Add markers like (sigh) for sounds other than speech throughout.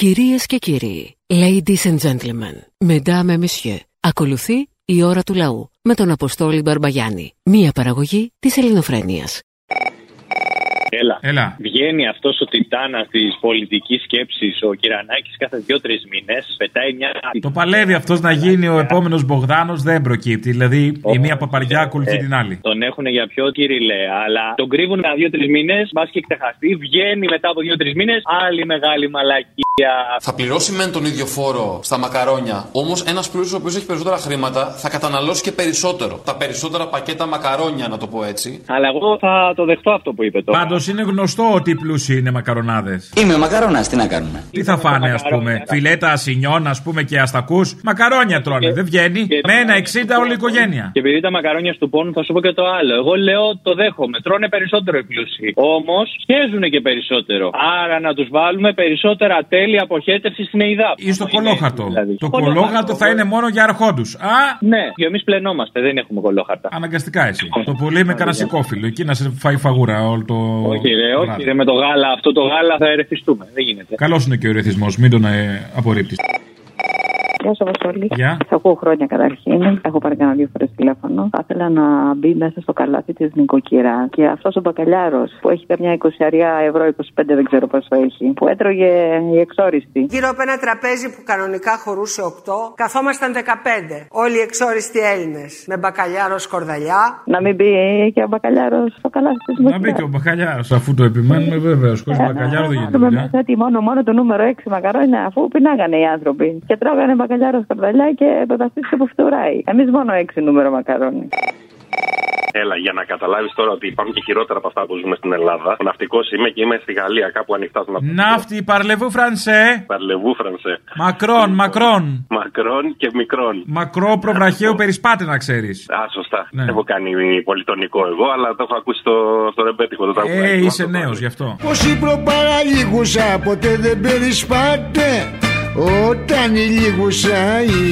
Κυρίες και κύριοι, ladies and gentlemen, mesdames et messieurs, ακολουθεί η ώρα του λαού με τον Αποστόλη Μπαρμπαγιάννη, μία παραγωγή της ελληνοφρένειας. Έλα. Έλα. Βγαίνει αυτός ο τιτάνας της πολιτικής σκέψης, ο Κυρανάκης, κάθε δύο-τρεις μήνες. Πετάει μια. Το παλεύει αυτός να γίνει ο επόμενος Μπογδάνος δεν προκύπτει. Δηλαδή η μία παπαριά ακολουθεί την άλλη. Τον έχουν για πιο κυριλέ, αλλά τον κρύβουν για δύο-τρεις μήνες, μπας και εκτεχαστεί. Βγαίνει μετά από δύο-τρεις μήνες, άλλη μεγάλη μαλακία. Θα πληρώσει μεν τον ίδιο φόρο στα μακαρόνια, όμως ένας πλούσιος ο οποίος έχει περισσότερα χρήματα θα καταναλώσει και περισσότερο. Τα περισσότερα πακέτα μακαρόνια, να το πω έτσι. Αλλά εγώ θα το δεχτώ αυτό που είπε τώρα. Πάντως είναι γνωστό ότι οι πλούσιοι είναι μακαρονάδες. Είμαι μακαρόνας, τι να κάνουμε; Τι θα φάνε, ας πούμε, φιλέτα ασινιών, ας πούμε και αστακούς. Μακαρόνια τρώνε, δεν βγαίνει. Με ένα 60 όλη η οικογένεια. Και επειδή τα μακαρόνια του πόνου, θα σου πω και το άλλο. Εγώ λέω το δέχομαι. Τρώνε περισσότερο οι πλούσιοι. Όμως σχέζουν και περισσότερο. Άρα να τους βάλουμε περισσότερα τέλη αποχέτευση στην ΕΙΔΑ. Ή στο κολόχαρτο. Δηλαδή. Το κολόχαρτο θα είναι μόνο για αρχόντους. Α! Ναι, και εμείς πλενόμαστε, δεν έχουμε κολόχαρτα. Αναγκαστικά εσύ. Το πολύ με κανένα σηκώφυλλο. Εκεί να σε φάει φαγούρα όλο το. Όχι, ρε, όχι, ρε, με το γάλα, αυτό το γάλα θα ερεθιστούμε. Δεν γίνεται. Καλός είναι και ο ερεθισμός, μην τον ε, απορρίπτεις. Γεια σα, Αποστολή. Γεια. Σα ακούω χρόνια καταρχήν. Έχω πάρει κανένα δύο φορές τηλέφωνο. Θα ήθελα να μπει μέσα στο καλάθι της νοικοκυρά και αυτός ο μπακαλιάρος που έχει καμιά 20 ευρώ, 25 δεν ξέρω πόσο έχει, που έτρωγε η εξόριστη. Γύρω από ένα τραπέζι που κανονικά χωρούσε 8, καθόμασταν 15. Όλοι οι εξόριστοι Έλληνες. Με μπακαλιάρος σκορδαλιά. Να μην μπει και ο μπακαλιάρος στο καλάθι της Να μπει και ο μπακαλιάρος, αφού το επιμένουμε βεβαίω. Χωρί μπακαλιάρο δεν γίνεται. Με δουλειά. μέσα ότι μόνο, μόνο το νούμερο 6 μακαρόνια αφού πεινάγανε οι άνθρωποι. Και τρώγανε μπακαλιάρο σκορδαλιά και πεπαστήθηκε που φτουράει. Εμείς μόνο 6 νούμερο μακαρόνι. Έλα, για να καταλάβεις τώρα ότι υπάρχουν και χειρότερα από αυτά που ζούμε στην Ελλάδα. Ο ναυτικός είμαι και είμαι στη Γαλλία, κάπου ανοιχτά στον ναυτικό. Ναύτη, parlez-vous français. Parlez-vous, français. Μακρόν, μακρόν. Μακρόν και μικρόν. Μακρό προ βραχέος περισπάται να ξέρεις. Α, σωστά. Ναι. Έχω κάνει πολυτονικό εγώ, αλλά το έχω ακούσει στο, στο ρεμπέτικο το τραγούδι. Ε, είσαι νέος γι' αυτό. Όσο η προπαραλήγουσα ποτέ δεν περισπάται όταν η λήγουσα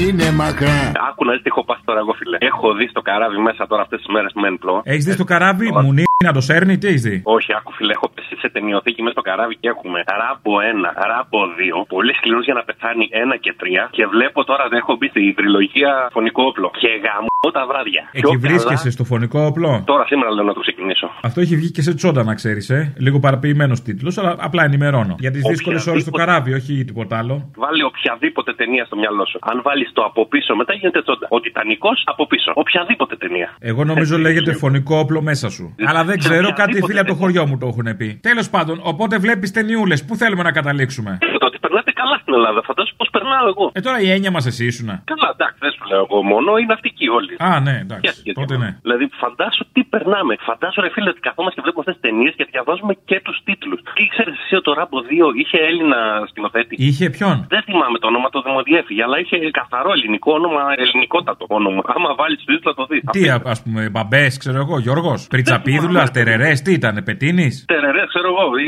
είναι μακρά. Άκου να δεις τι έχω πάθει τώρα εγώ, φίλε. Έχω δει στο καράβι μέσα τώρα αυτές τις μέρες με ενπλό. Έχεις δει το καράβι, μου να το σέρνει, τι έχεις δει; Όχι, άκου φίλε, έχω πέσει σε ταινιοθήκη μέσα στο καράβι και έχουμε ράμπο 1, ράμπο 2, πολύ σκληρούς για να πεθάνει 1 και 3. Και βλέπω τώρα δεν έχω μπει στην τριλογία φωνικό όπλο. Και γαμώ τα βράδια. Πιο Εκεί καλά- βρίσκεσαι στο φωνικό όπλο; Τώρα σήμερα λέω να το ξεκινήσω. Αυτό έχει βγει και σε τσόντα, να ξέρεις, ε. Λίγο παραποιημένος τίτλος, αλλά απλά ενημερώνω. Για τις δύσκολες ώρες του Οποιαδήποτε- καράβι, όχι τίποτα άλλο. Βάλει οποιαδήποτε ταινία στο μυαλό σου. Αν βάλεις το από πίσω, μετά γίνεται τσόντα. Ο Τιτανικό από πίσω. Οποιαδήποτε ταινία. Εγώ νομίζω λέγεται φωνικό όπλο μέσα σου. Αλλά δεν ξέρω, κάτι φίλοι από το χωριό μου το έχουν πει. Τέλος πάντων, οπότε βλέπεις ταινιούλες. Πού θέλουμε να καταλήξουμε; Το ότι περνάτε καλά στην Ελλάδα, φαντάζομαι πώ περνάω εγώ. Ε, τώρα η έννοια μας εσύ ήσουνα. Καλά, εντάξει, δεν σου λέω εγώ μόνο, είναι ναυτικοί όλοι. Α, ναι, εντάξει. Γιατί- Τότε ναι. Δηλαδή, φαντάσου τι περνάμε. Φαντάσου, ρε φίλε, ότι καθόμαστε και βλέπουμε αυτές τις ταινίες και διαβάζουμε και τους τίτλους. Τι ξέρεις εσύ ότι το Ράμπο 2 είχε Έλληνα σκηνοθέτη; Είχε ποιον; Δεν θυμάμαι το όνομα, το δημοδιέφυγε, αλλά είχε καθαρό ελληνικό όνομα, ελληνικότατο όνομα. Άμα βάλεις του τίτλου θα το δεις. Τι, α πούμε, μπαμπές, ξέρω εγώ, Γιώργος. Πριτσαπίδουλας, τερερές, τι ήταν, πετίνης; Τερερές, ξέρω εγώ. Η,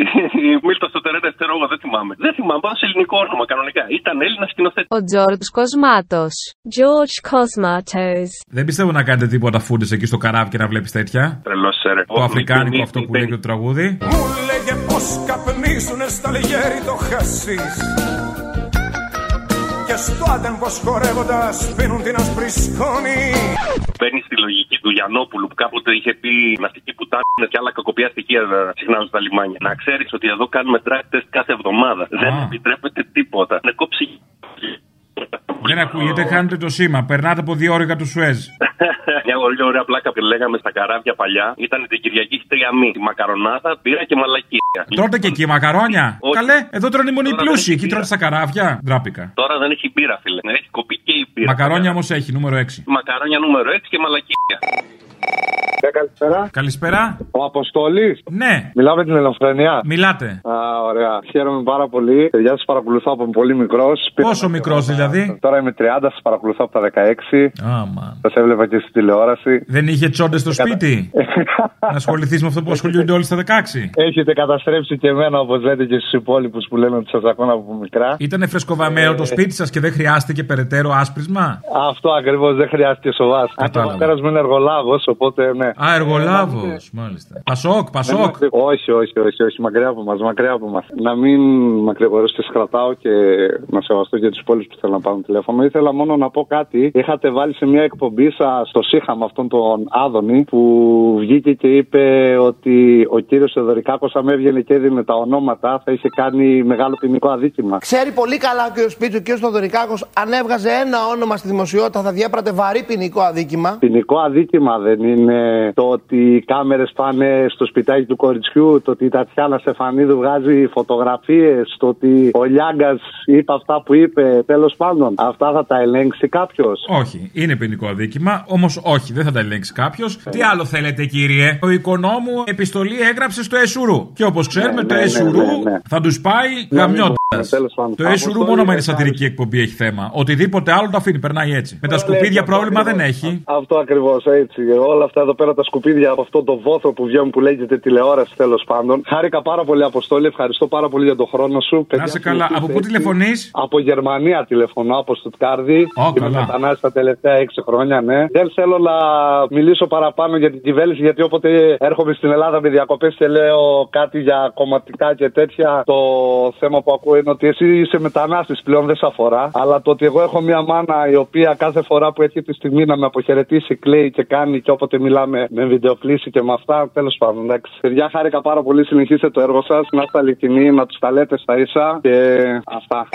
η Μίλτα στο Τερερές, ξέρω εγώ, δεν θυμάμαι. Δεν θυμάμαι, πάω σε ελληνικό όνομα κανονικά. Ήταν Έλληνας σκηνοθέτης. Ο Τζόρτζ Κοσμάτος. George Cosmatos. Δεν πιστεύω να κάνετε τίποτα φούντες εκεί στο καράβι και να βλέπεις τέτοια. Τρελός, ρε. Το αφρικάνικο αυτό που λέει και το τραγούδι. Μου λέγε πως καπνίζουνε στα λιγέρι το χασίς Και στο άντεν πως χορεύοντας πίνουν την άσπρη σκόνη Παίρνει τη λογική του Γιαννόπουλου που κάποτε είχε πει ναυτική πουτάνα και άλλα κακοπιά στοιχεία να συχνάζουν στα λιμάνια. Να ξέρεις ότι εδώ κάνουμε track test κάθε εβδομάδα. Δεν επιτρέπεται τίποτα. Να κόψει. Δεν ακούγεται, χάνετε το σήμα. Περνάτε από δύο όρια του Σουέζ. (laughs) Μια πολύ ωραία πλάκα που λέγαμε στα καράβια παλιά ήταν την Κυριακή έχει τρία μη. Τη μακαρονάδα, πήρα και μαλακία. Τρώτε και εκεί μακαρόνια. Όχι. Καλέ, εδώ τρώνε μόνο οι Τώρα πλούσιοι. δεν Εκεί έχει τρώτε στα καράβια. Ντράπηκα. Τώρα δεν έχει πείρα, φίλε. Έχει κοπεί και η πείρα. Μακαρόνια όμως έχει, νούμερο 6. Μακαρόνια νούμερο 6 και μαλακία. Καλησπέρα. Καλησπέρα. Ο Αποστόλης. Ναι. Μιλάμε την Ελευθερία. Μιλάτε. Α, ωραία. Χαίρομαι πάρα πολύ. Παιδιά, σας παρακολουθώ από πολύ μικρός. Πόσο μικρός δηλαδή; Τώρα είμαι 30, σας παρακολουθώ από τα 16. Άμα. Σας έβλεπα και στη τηλεόραση. Δεν είχε τσόντες στο σπίτι; να ασχοληθείς με αυτό που ασχολούνται όλοι στα 16. Έχετε καταστρέψει και εμένα, όπως λέτε και στους υπόλοιπους που λένε ότι σας ακούνε από μικρά. Ήταν φρεσκοβαμένο το σπίτι σας και δεν χρειάστηκε περαιτέρω άσπρισμα; Αυτό ακριβώς δεν χρειάστηκε σοβάς. Αν και ο πατέρα μου είναι εργολάβος, οπότε ναι. Α, εργολάβος. Μάλιστα. Πασόκ, Πασόκ. Δεν- Όχι, όχι, όχι, όχι. Μακριά από μας, μακριά από μας. Να μην μακρηγορήσω και κρατάω και να σεβαστώ για τους υπόλοιπους που θέλουν να πάρουν τηλέφωνο. Ήθελα μόνο να πω κάτι. Είχατε βάλει σε μια εκπομπή σας στο ΣΥΧΑ με αυτόν τον Άδωνη που βγήκε και είπε ότι ο κύριος Θεοδωρικάκος, αν έβγαινε και έδινε τα ονόματα, θα είχε κάνει μεγάλο ποινικό αδίκημα. Ξέρει πολύ καλά ο κ. Σπίτσου, ο κ. Θοδωρικάκο, αν έβγαζε ένα όνομα στη δημοσιότητα θα διέπρατε βαρύ ποινικό αδίκημα. Ποινικό αδίκημα δεν είναι το ότι οι κάμερες πάνε στο σπιτάκι του κοριτσιού, το ότι η Τατιάνα Στεφανίδου βγάζει φωτογραφίες, το ότι ο Λιάγκας είπε αυτά που είπε. Τέλος πάντων, αυτά θα τα ελέγξει κάποιος. Όχι, είναι ποινικό αδίκημα, όμως όχι, δεν θα τα ελέγξει κάποιος. Τι άλλο θέλετε, κύριε; Ο οικονόμου επιστολή έγραψε στο Εσουρού. Και όπως ξέρουμε, το ναι, ναι, Εσουρού ναι, ναι. θα τους πάει Ναι, γαμιώντα. ναι, τέλος πάντων. Το Εσουρού Αποστόλη, μόνο με είναι δεν σατυρική εκπομπή έχει θέμα. Οτιδήποτε άλλο το αφήνει, περνάει έτσι. Με τα σκουπίδια πρόβλημα δεν έχει. Αυτό ακριβώς έτσι. Όλα αυτά εδώ πέρα τα σκουπίδια από αυτό το βόθρο που βγαίνουν που λέγεται τηλεόραση τέλος πάντων. Χάρηκα πάρα πολύ, Αποστόλη. Ευχαριστώ πάρα πολύ για τον χρόνο σου. Παιδιά, Να σε καλά. συνεχίστε Από πού έτσι. τηλεφωνείς; Από Γερμανία τηλεφωνώ, από Στουτκάρδη. Ω, Είμαι καλά. μετανάστης τα τελευταία 6 χρόνια, ναι. Δεν θέλω να μιλήσω παραπάνω για την κυβέρνηση, γιατί όποτε έρχομαι στην Ελλάδα με διακοπές και λέω κάτι για κομματικά και τέτοια, το θέμα που ακούω είναι ότι εσύ είσαι μετανάστης πλέον, δεν σε αφορά. Αλλά το ότι εγώ έχω μια μάνα η οποία κάθε φορά που έρχεται τη στιγμή να με αποχαιρετήσει, κλαίει και κάνει και όποτε μιλάμε με βιντεοκλήση και με αυτά, τέλος πάντων. Εντάξει. Παιδιά, χάρηκα πάρα πολύ. Συνεχίστε το έργο σας, να είστε αληθινοί, να τους τα λέτε στα ίσα και αυτά.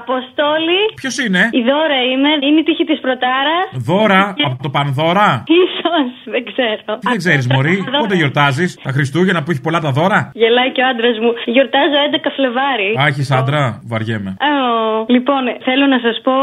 Αποστόλη. Ποιος είναι; Η Δώρα είμαι. Είναι η τύχη της Πρωτάρα. Δώρα, από το Πανδώρα; Ίσως, δεν ξέρω. Τι δεν ξέρεις, Μωρή, (laughs) πότε γιορτάζεις. Τα Χριστούγεννα που έχει πολλά τα δώρα; Γελάει και ο άντρας μου. Γιορτάζω 11 Φλεβάρι. Α, έχεις άντρα, βαριέμαι. Ω, Λοιπόν, θέλω να σας πω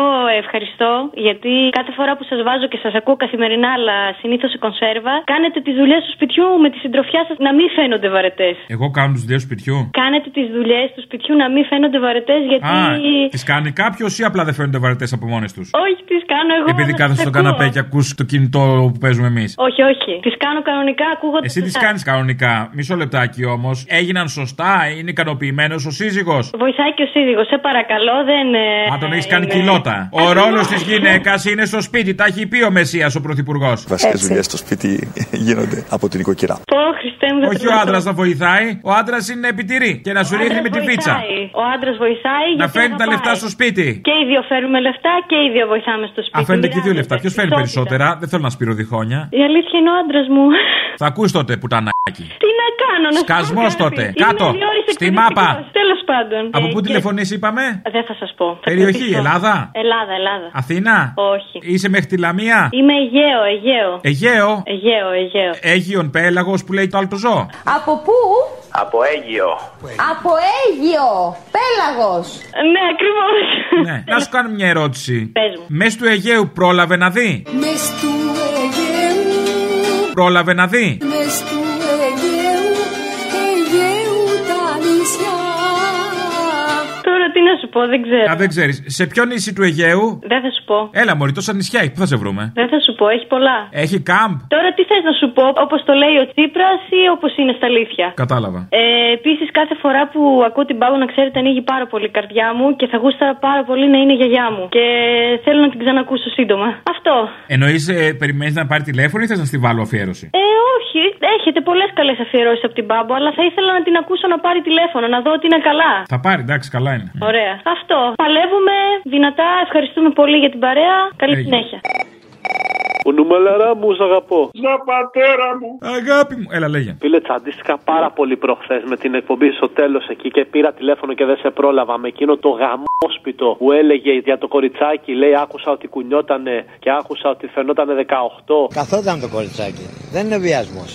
ευχαριστώ γιατί κάθε φορά που σας βάζω και σας ακούω καθημερινά, αλλά συνήθως σε κονσέρβα, κάνετε τις δουλειές του σπιτιού με τη συντροφιά σας να μην φαίνονται βαρετές. Εγώ κάνω τους δουλειές του σπιτιού. Κάνετε τις δουλειές του σπιτιού να μην φαίνονται βαρετές γιατί. Α, τις κάνει κάποιος ή απλά δεν φαίνονται βαρετές από μόνες τους; Όχι, τις κάνω εγώ. Επειδή αλλά κάθεσαι τις στο ακούω. καναπέ και ακούς το κινητό που παίζουμε εμείς. Όχι, όχι. Τις κάνω κανονικά ακούγοντα. Εσύ τις κάνεις κανονικά. Μισό λεπτάκι όμως. Έγιναν σωστά, είναι ικανοποιημένος ο σύζυγος; Βοηθάει και ο σύζυγος, σε παρακαλώ, δεν. ε, Α, τον έχεις κάνει είναι- κοιλότα. Ο ρόλος της γυναίκας είναι στο σπίτι. Τα έχει πει ο Μεσία ο Πρωθυπουργός. Βασικές δουλειές στο σπίτι γίνονται από την οικοκυρά. Πω, Χριστέ μου, δεν Όχι το ο άντρας ξέρω. να βοηθάει, ο άντρας είναι να επιτηρεί και να σου Ο ρίχνει άντρας με τη βίτσα. βοηθάει. Ο άντρας βοηθάει. Να γιατί φέρνει τα αγαπάει. Λεφτά στο σπίτι. Και οι δύο φέρνουμε λεφτά και οι δύο βοηθάμε στο σπίτι. Α, φέρνετε και οι δύο Μοιράζεται. λεφτά. Ποιος φέρνει Ισότητα. περισσότερα, δεν θέλω να σπείρω διχόνια. Η αλήθεια είναι ο άντρας μου. Θα ακού τότε πουτανάκι. Τι να κάνω, να σου πω Σκασμός κάτι. τότε. Είμαι Κάτω. διόρισε Στη εκπαιδευτικός. μάπα. Τέλος πάντων. Από Ε, πού και- τηλεφωνείς, είπαμε; Δεν θα σας πω. Θα Περιοχή, κρατήσω. Ελλάδα; Ελλάδα, Ελλάδα. Αθήνα; Όχι. Είσαι μέχρι τη Λαμία; Είμαι Αιγαίο, Αιγαίο. Αιγαίο; Αιγαίο, Αιγαίο. Αίγιον πέλαγος που λέει το άλλο το ζώο. Από πού; Από Αίγυο. Από Αίγυο. Πέλαγος. Ναι, ακριβώς. ναι. Να σου κάνω μια ερώτηση. Πες μου. Μες του Αιγαίου πρόλαβε να δει; Μες του Αιγαίου, Πρόλαβε να δει; μες του να σου πω, δεν ξέρω. Α, δεν ξέρεις. Σε ποιο νησί του Αιγαίου; Δεν θα σου πω. Έλα, Μωρή, τόσα νησιά έχει. Πού θα σε βρούμε; Δεν θα σου πω, έχει πολλά. Έχει κάμπ; Τώρα τι θες να σου πω, όπως το λέει ο Τσίπρας ή όπως είναι στα αλήθεια; Κατάλαβα. Ε, Επίσης, κάθε φορά που ακούω την πάγου, να ξέρετε, ανοίγει πάρα πολύ η καρδιά μου και θα γούσταρα πάρα πολύ να είναι η γιαγιά μου. Και θέλω να την ξανακούσω σύντομα. Αυτό. Εννοείς, ε, περιμένεις να πάρει τηλέφωνο ή θες να στη βάλω αφιέρωση; Ε, όχι. Έχετε πολλές καλές αφιερώσεις από την Μπάμπο, αλλά θα ήθελα να την ακούσω να πάρει τηλέφωνο, να δω ότι είναι καλά. Θα πάρει, εντάξει, καλά είναι. Ωραία. Αυτό. Παλεύουμε δυνατά. Ευχαριστούμε πολύ για την παρέα. Καλή Έγινε. συνέχεια. Ο νουμελαρά μου, σ' αγαπώ. Ζω πατέρα μου. Αγάπη μου. Έλα, λέγε. Φίλε, τσαντίστηκα πάρα πολύ προχθές με την εκπομπή στο τέλος εκεί και πήρα τηλέφωνο και δεν σε πρόλαβα. Με εκείνο το γαμόσπιτο που έλεγε για το κοριτσάκι. Λέει, άκουσα ότι κουνιότανε και άκουσα ότι φαινότανε 18. Καθόταν το κοριτσάκι. Δεν είναι βιασμός.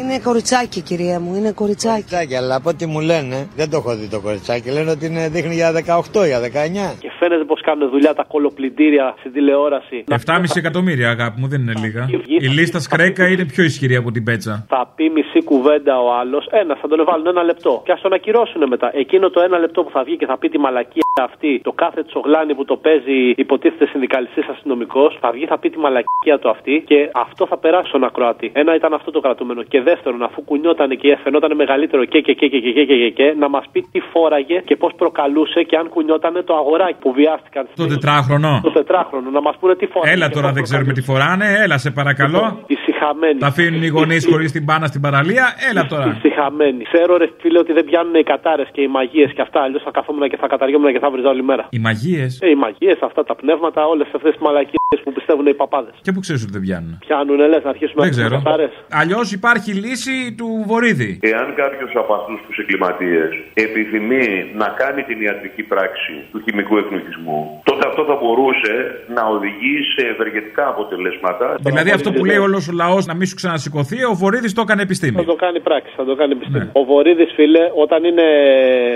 Είναι κοριτσάκι, κυρία μου, είναι κοριτσάκι. Κοριτσάκι, αλλά από ό,τι μου λένε, δεν το έχω δει το κοριτσάκι. Λένε ότι είναι, δείχνει για 18, για 19. Και φαίνεται πως κάνουν δουλειά τα κολοπλυντήρια στην τηλεόραση. 7,5 εκατομμύρια, αγάπη μου, δεν είναι λίγα. Η λίστα σκρέκα είναι πιο ισχυρή από την πέτσα. Θα πει μισή κουβέντα ο άλλος. Ένα, θα τον βάλουν ένα λεπτό. Και ας τον ακυρώσουν μετά. Εκείνο το ένα λεπτό που θα βγει και θα πει τη μαλακία αυτή, το κάθε τσογλάνι που το παίζει υποτίθεται συνδικαλιστής αστυνομικός, θα βγει, θα πει τη μαλακία του αυτή και αυτό θα περάσει στον ακροατή. Ένα ήταν αυτό το κρατούμενο. Και δεύτερον, αφού κουνιόταν και φαινόταν μεγαλύτερο και και και και και και και, και, και να μας πει τι φόραγε και πώς προκαλούσε και αν κουνιόταν το αγοράκι που βιάστηκαν. Το τετράχρονο. Το τετράχρονο, να μας πούνε τι φοράγε. Έλα και τώρα, πώς δεν ξέρουμε τι φοράνε. Έλα, σε παρακαλώ. Η Συχαμένη. Τα αφήνουν οι γονείς χωρίς την πάνα στην παραλία. Έλα τώρα. Συχαμένη. Ξέρω ρε φίλε ότι δεν πιάνουν οι κατάρες και οι μαγείες και αυτά. Αλλιώς θα καθόμουν και θα καταργόμουν και θα βρίζα όλη μέρα. Οι μαγείες; Ε, οι μαγείες, αυτά τα πνεύματα, όλες αυτές τις μαλακίες που πιστεύουν οι παπάδες. Και που ξέρεις ότι δεν πιάνουν. Πιάνουν, λες, να αρχίσουμε Δεν να ξέρω. κατάρες. Αλλιώς υπάρχει λύση του βορίδι. Εάν κάποιος από αυτούς τους εγκληματίες επιθυμεί να κάνει την ιατρική πράξη του χημικού εκνοχισμού, τότε αυτό θα μπορούσε να οδηγεί σε ευεργετικά αποτελέσματα. Δηλαδή αυτό που λέει όλο ο λαό να μην σου ξανασηκωθεί, ο βορίδι το έκανε επιστήμη. Θα το κάνει πράξη, θα το κάνει επιστήμη. Ναι. Ο Βορύδη, φίλε, όταν είναι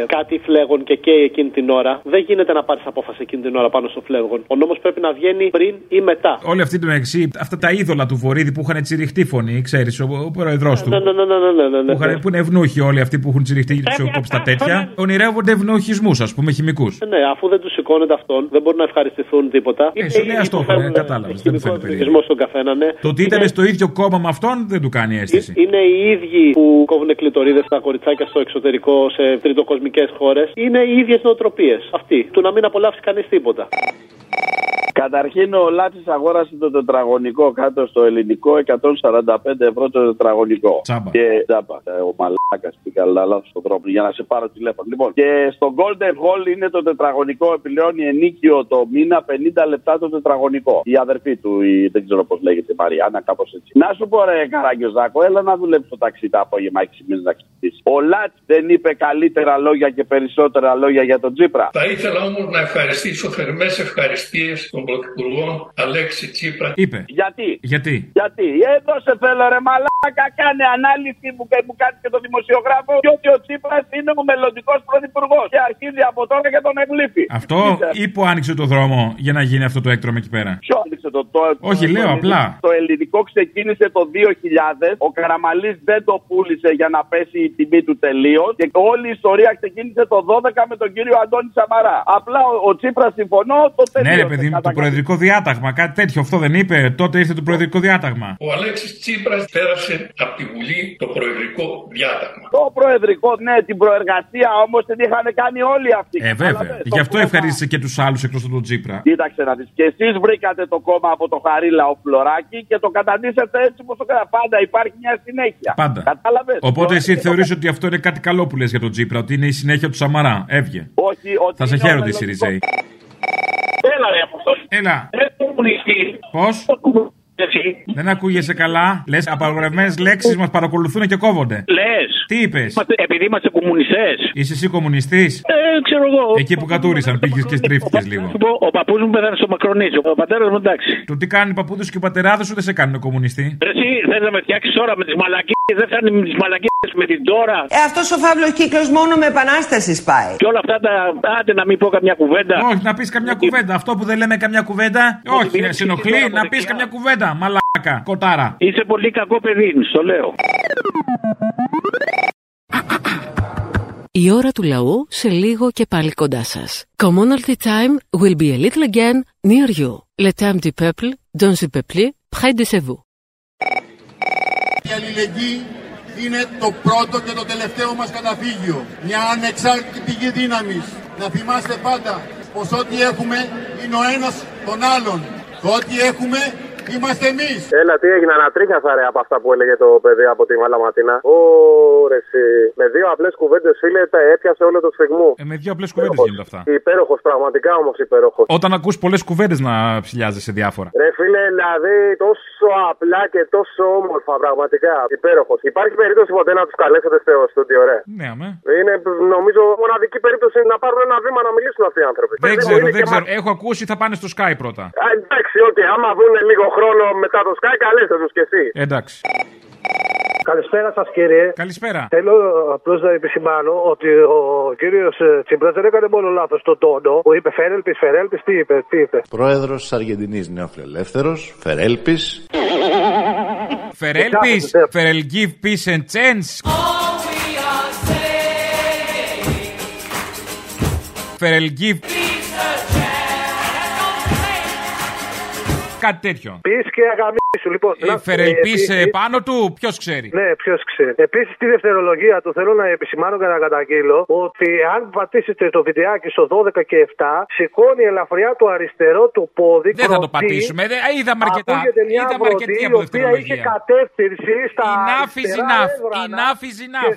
κάτι φλέγον και καίει εκείνη την ώρα, δεν γίνεται να πάρει απόφαση εκείνη την ώρα πάνω στο φλέγον. Ο νόμο πρέπει να βγαίνει πριν ή μετά. Όλοι αυτοί του μεταξύ, αυτά τα είδωλα του Βορύδη που είχαν τσιριχτή φωνή, ξέρει, ο, ο πρόεδρό του. Ναι, ναι, ναι, ναι, ναι, ναι, ναι. Που, είχαν- που είναι ευνούχοι όλοι αυτοί που έχουν τσιριχτεί και του έχουν κόψει τα τέτοια. Ονειρεύονται ευνοχισμού, α πούμε, χημικού. Ναι, αφού δεν του σηκώνεται αυτόν, δεν μπορούν να ευχαριστηθούν τίποτα. Ε, σου λέει αστόχο, ε, κατάλαβε. Δεν του φαίνεται περίεργο. Εθνισμό στον καθένα, ναι. Το ότι ήταν στο ίδιο κόμμα με αυτόν δεν του κάνει αίσθηση. Είναι οι ίδιοι που κόβουν κλειτορίδε στα κοριτσάκια στο εξωτερικό σε τριτοκοσμικές χώρες. Είναι οι ίδιες νοοτροπίες. Αυτή. Του να μην απολαύσει κανείς τίποτα. Καταρχήν ο Λάτσης αγόρασε το τετραγωνικό κάτω στο ελληνικό 145 ευρώ το τετραγωνικό. Τσάμπα. Και τσάμπα. Ε, Ο μαλάκα πήγα λάθος στον τρόπο για να σε πάρω τηλέφωνο. Λοιπόν, και στο Golden Hall είναι το τετραγωνικό επιλέγει ενίκιο το μήνα 50 λεπτά το τετραγωνικό. Η αδερφή του, η, δεν ξέρω πώς λέγεται, η Μαριάννα, κάπως έτσι. Να σου πω ρε Καραγκιόζάκο, έλα να δουλέψεις το ταξί τα απόγευμα 6 μήνε να ξυπνήσεις. Ο Λάτ δεν είπε καλύτερα λόγια και περισσότερα λόγια για τον Τζίπρα. Θα ήθελα όμως να ευχαριστήσω θερμές ευχαριστίες τον Πρωθυπουργό Αλέξη Τσίπρα. Είπε. Γιατί; Γιατί; Γιατί; Εδώ σε θέλω ρε μαλάκα, κάνε ανάλυση που, που κάνει και το δημοσιογράφο και ότι ο Τσίπρας είναι ο μελλοντικός πρωθυπουργός και αρχίζει από τώρα και τον ευλήφει. Αυτό ή που άνοιξε το δρόμο για να γίνει αυτό το έκτρωμα εκεί πέρα; Ποιο άνοιξε το, το, Όχι, το- λέω το- απλά. Το ελληνικό ξεκίνησε το 2000. Ο Καραμαλής δεν το πούλησε για να πέσει η τιμή του τελείως. Και όλη η ιστορία ξεκίνησε το 12 με τον κύριο Αντώνη Σαμαρά. Απλά ο, ο Τσίπρας συμφωνώ, το τελείωσε. Ναι, ρε παιδί μου, το προεδρικό διάταγμα, κάτι τέτοιο. Αυτό δεν είπε. Τότε ήρθε το προεδρικό διάταγμα. Ο Αλέξης Τσίπρας πέρασε από τη Βουλή το προεδρικό διάταγμα. Το προεδρικό, ναι, την προεργασία όμως την είχαν κάνει όλοι αυτοί. Ε, βέβαια. Γι' αυτό ευχαρίστησε και τους άλλους εκτός από τον Τζίπρα. Κοίταξε να δεις. Και εσείς βρήκατε το κόμμα από το Χαρίλα ο Φλωράκη και το καταντήσατε έτσι όπω το έκανα. Πάντα υπάρχει μια συνέχεια. Πάντα. Κατάλαβες; Οπότε εσύ θεωρείς ότι αυτό είναι κάτι καλό που λες για τον Τζίπρα, ότι είναι η συνέχεια του Σαμαρά. Έβγε. Όχι, ότι Θα σε είναι ο χαίρονται οι μελλοντικός- Σιριζέοι. Έλα ρε Αποστόλη. Έλα. Δεν κομμουνιστή. Πώς; Εσύ. Δεν ακούγεσαι καλά. Λες, απαγορευμένε λέξεις μας παρακολουθούν και κόβονται. Λες. Τι είπες; Επειδή είμαστε κομμουνιστές. Είσαι εσύ κομμουνιστής; Ε, ξέρω εγώ. Εκεί που κατούρισαν, πήγες και στρίφτηκες λίγο. Σου πω, Ο παππούς μου πέθανε στο Μακρονίζο. Ο πατέρας μου εντάξει. Το τι κάνει οι παππούδες και οι πατεράδες σου δεν σε κάνουν κομμουνιστή. Ρε, Εσύ θες να με φτιάξεις τώρα με τις μαλακίες. Δεν φτάνει με τις μαλακίες με την τώρα. Ε, αυτός ο φαύλος κύκλος μόνο με επανάστασης πάει. Και όλα αυτά τα. Άντε να μην πω καμιά κουβέντα. Όχι, να πεις καμιά κουβέντα. Αυτό που δεν λέμε καμιά κουβέντα. Όχι, σε ενοχλεί να πεις καμιά κουβέντα. Μαλάκα, κοτάρα. Είσαι πολύ κακό παιδί, στο λέω. Η ώρα του λαού σε λίγο και πάλι κοντά σας. Commonalty time will be a little again near you. Le temps du peuple, dans le peuple, près de chez vous. Η αλληλεγγύη είναι το πρώτο και το τελευταίο μας καταφύγιο. Μια ανεξάρτητη πηγή δύναμης. Να θυμάστε πάντα πως ό,τι έχουμε είναι ο ένας τον άλλον. Το ό,τι έχουμε είμαστε εμείς. Έλα, τι έγινε, ανατρίχιασα ρε από αυτά που έλεγε το παιδί από τη Μαλαματίνα. Ω, ρε, εσύ. Με δύο απλές κουβέντες, φίλε, τα έπιασε όλο το σφιγμού. Ε, με δύο απλές κουβέντες γίνονται αυτά. Υπέροχος, πραγματικά όμως υπέροχος. Όταν ακούς πολλές κουβέντες να ψηλιάζεσαι διάφορα. Ρε φίλε, δηλαδή τόσο απλά και τόσο όμορφα, πραγματικά. Υπέροχος. Υπάρχει περίπτωση ποτέ να τους καλέσετε στο στούντιο, ρε; Ναι, αμέ. Είναι νομίζω μοναδική περίπτωση να πάρουν ένα βήμα να μιλήσουν αυτοί οι άνθρωποι. Δεν Παιδί μου, ξέρω, είναι δεν και ξέρω. μα- Έχω ακούσει θα πάνε στο Sky πρώτα. Α, εντάξει, οκ, άμα δουν λίγο χρόνο μετά το Sky, καλέστε τους κι εσύ. Εντάξει. Καλησπέρα σας, κύριε. Καλησπέρα. Θέλω απλώς να επισημάνω ότι ο κύριος Τσίπρας δεν έκανε μόνο λάθος στον τόνο που είπε Φερέλπης, Φερέλπης, τι είπε, τι είπε. Πρόεδρος της Αργεντινής Νεοφιλελεύθερος, Φερέλπης. Φερέλπης, Φερελγίv Peace and Chance. Φερελγίv. Κάτι τέτοιο. Πεις και αγαμί σου. Λοιπόν, Η να- ε, Φερελπή επίσης- πάνω του, ποιος ξέρει. Ναι, ποιος ξέρει. Επίσης, στη δευτερολογία του θέλω να επισημάνω και να καταγγείλω ότι αν πατήσετε το βιντεάκι στο 12 και 7, σηκώνει ελαφριά το αριστερό του πόδι. Δεν θα το κροτή. πατήσουμε. Δεν- είδαμε αρκετά. Ακούγεται μια Είδαμε βροντή αρκετή η από οποία είχε δευτερολογία. κατεύθυνση στα. Enough is αριστερά enough. έδρανα. Enough is enough.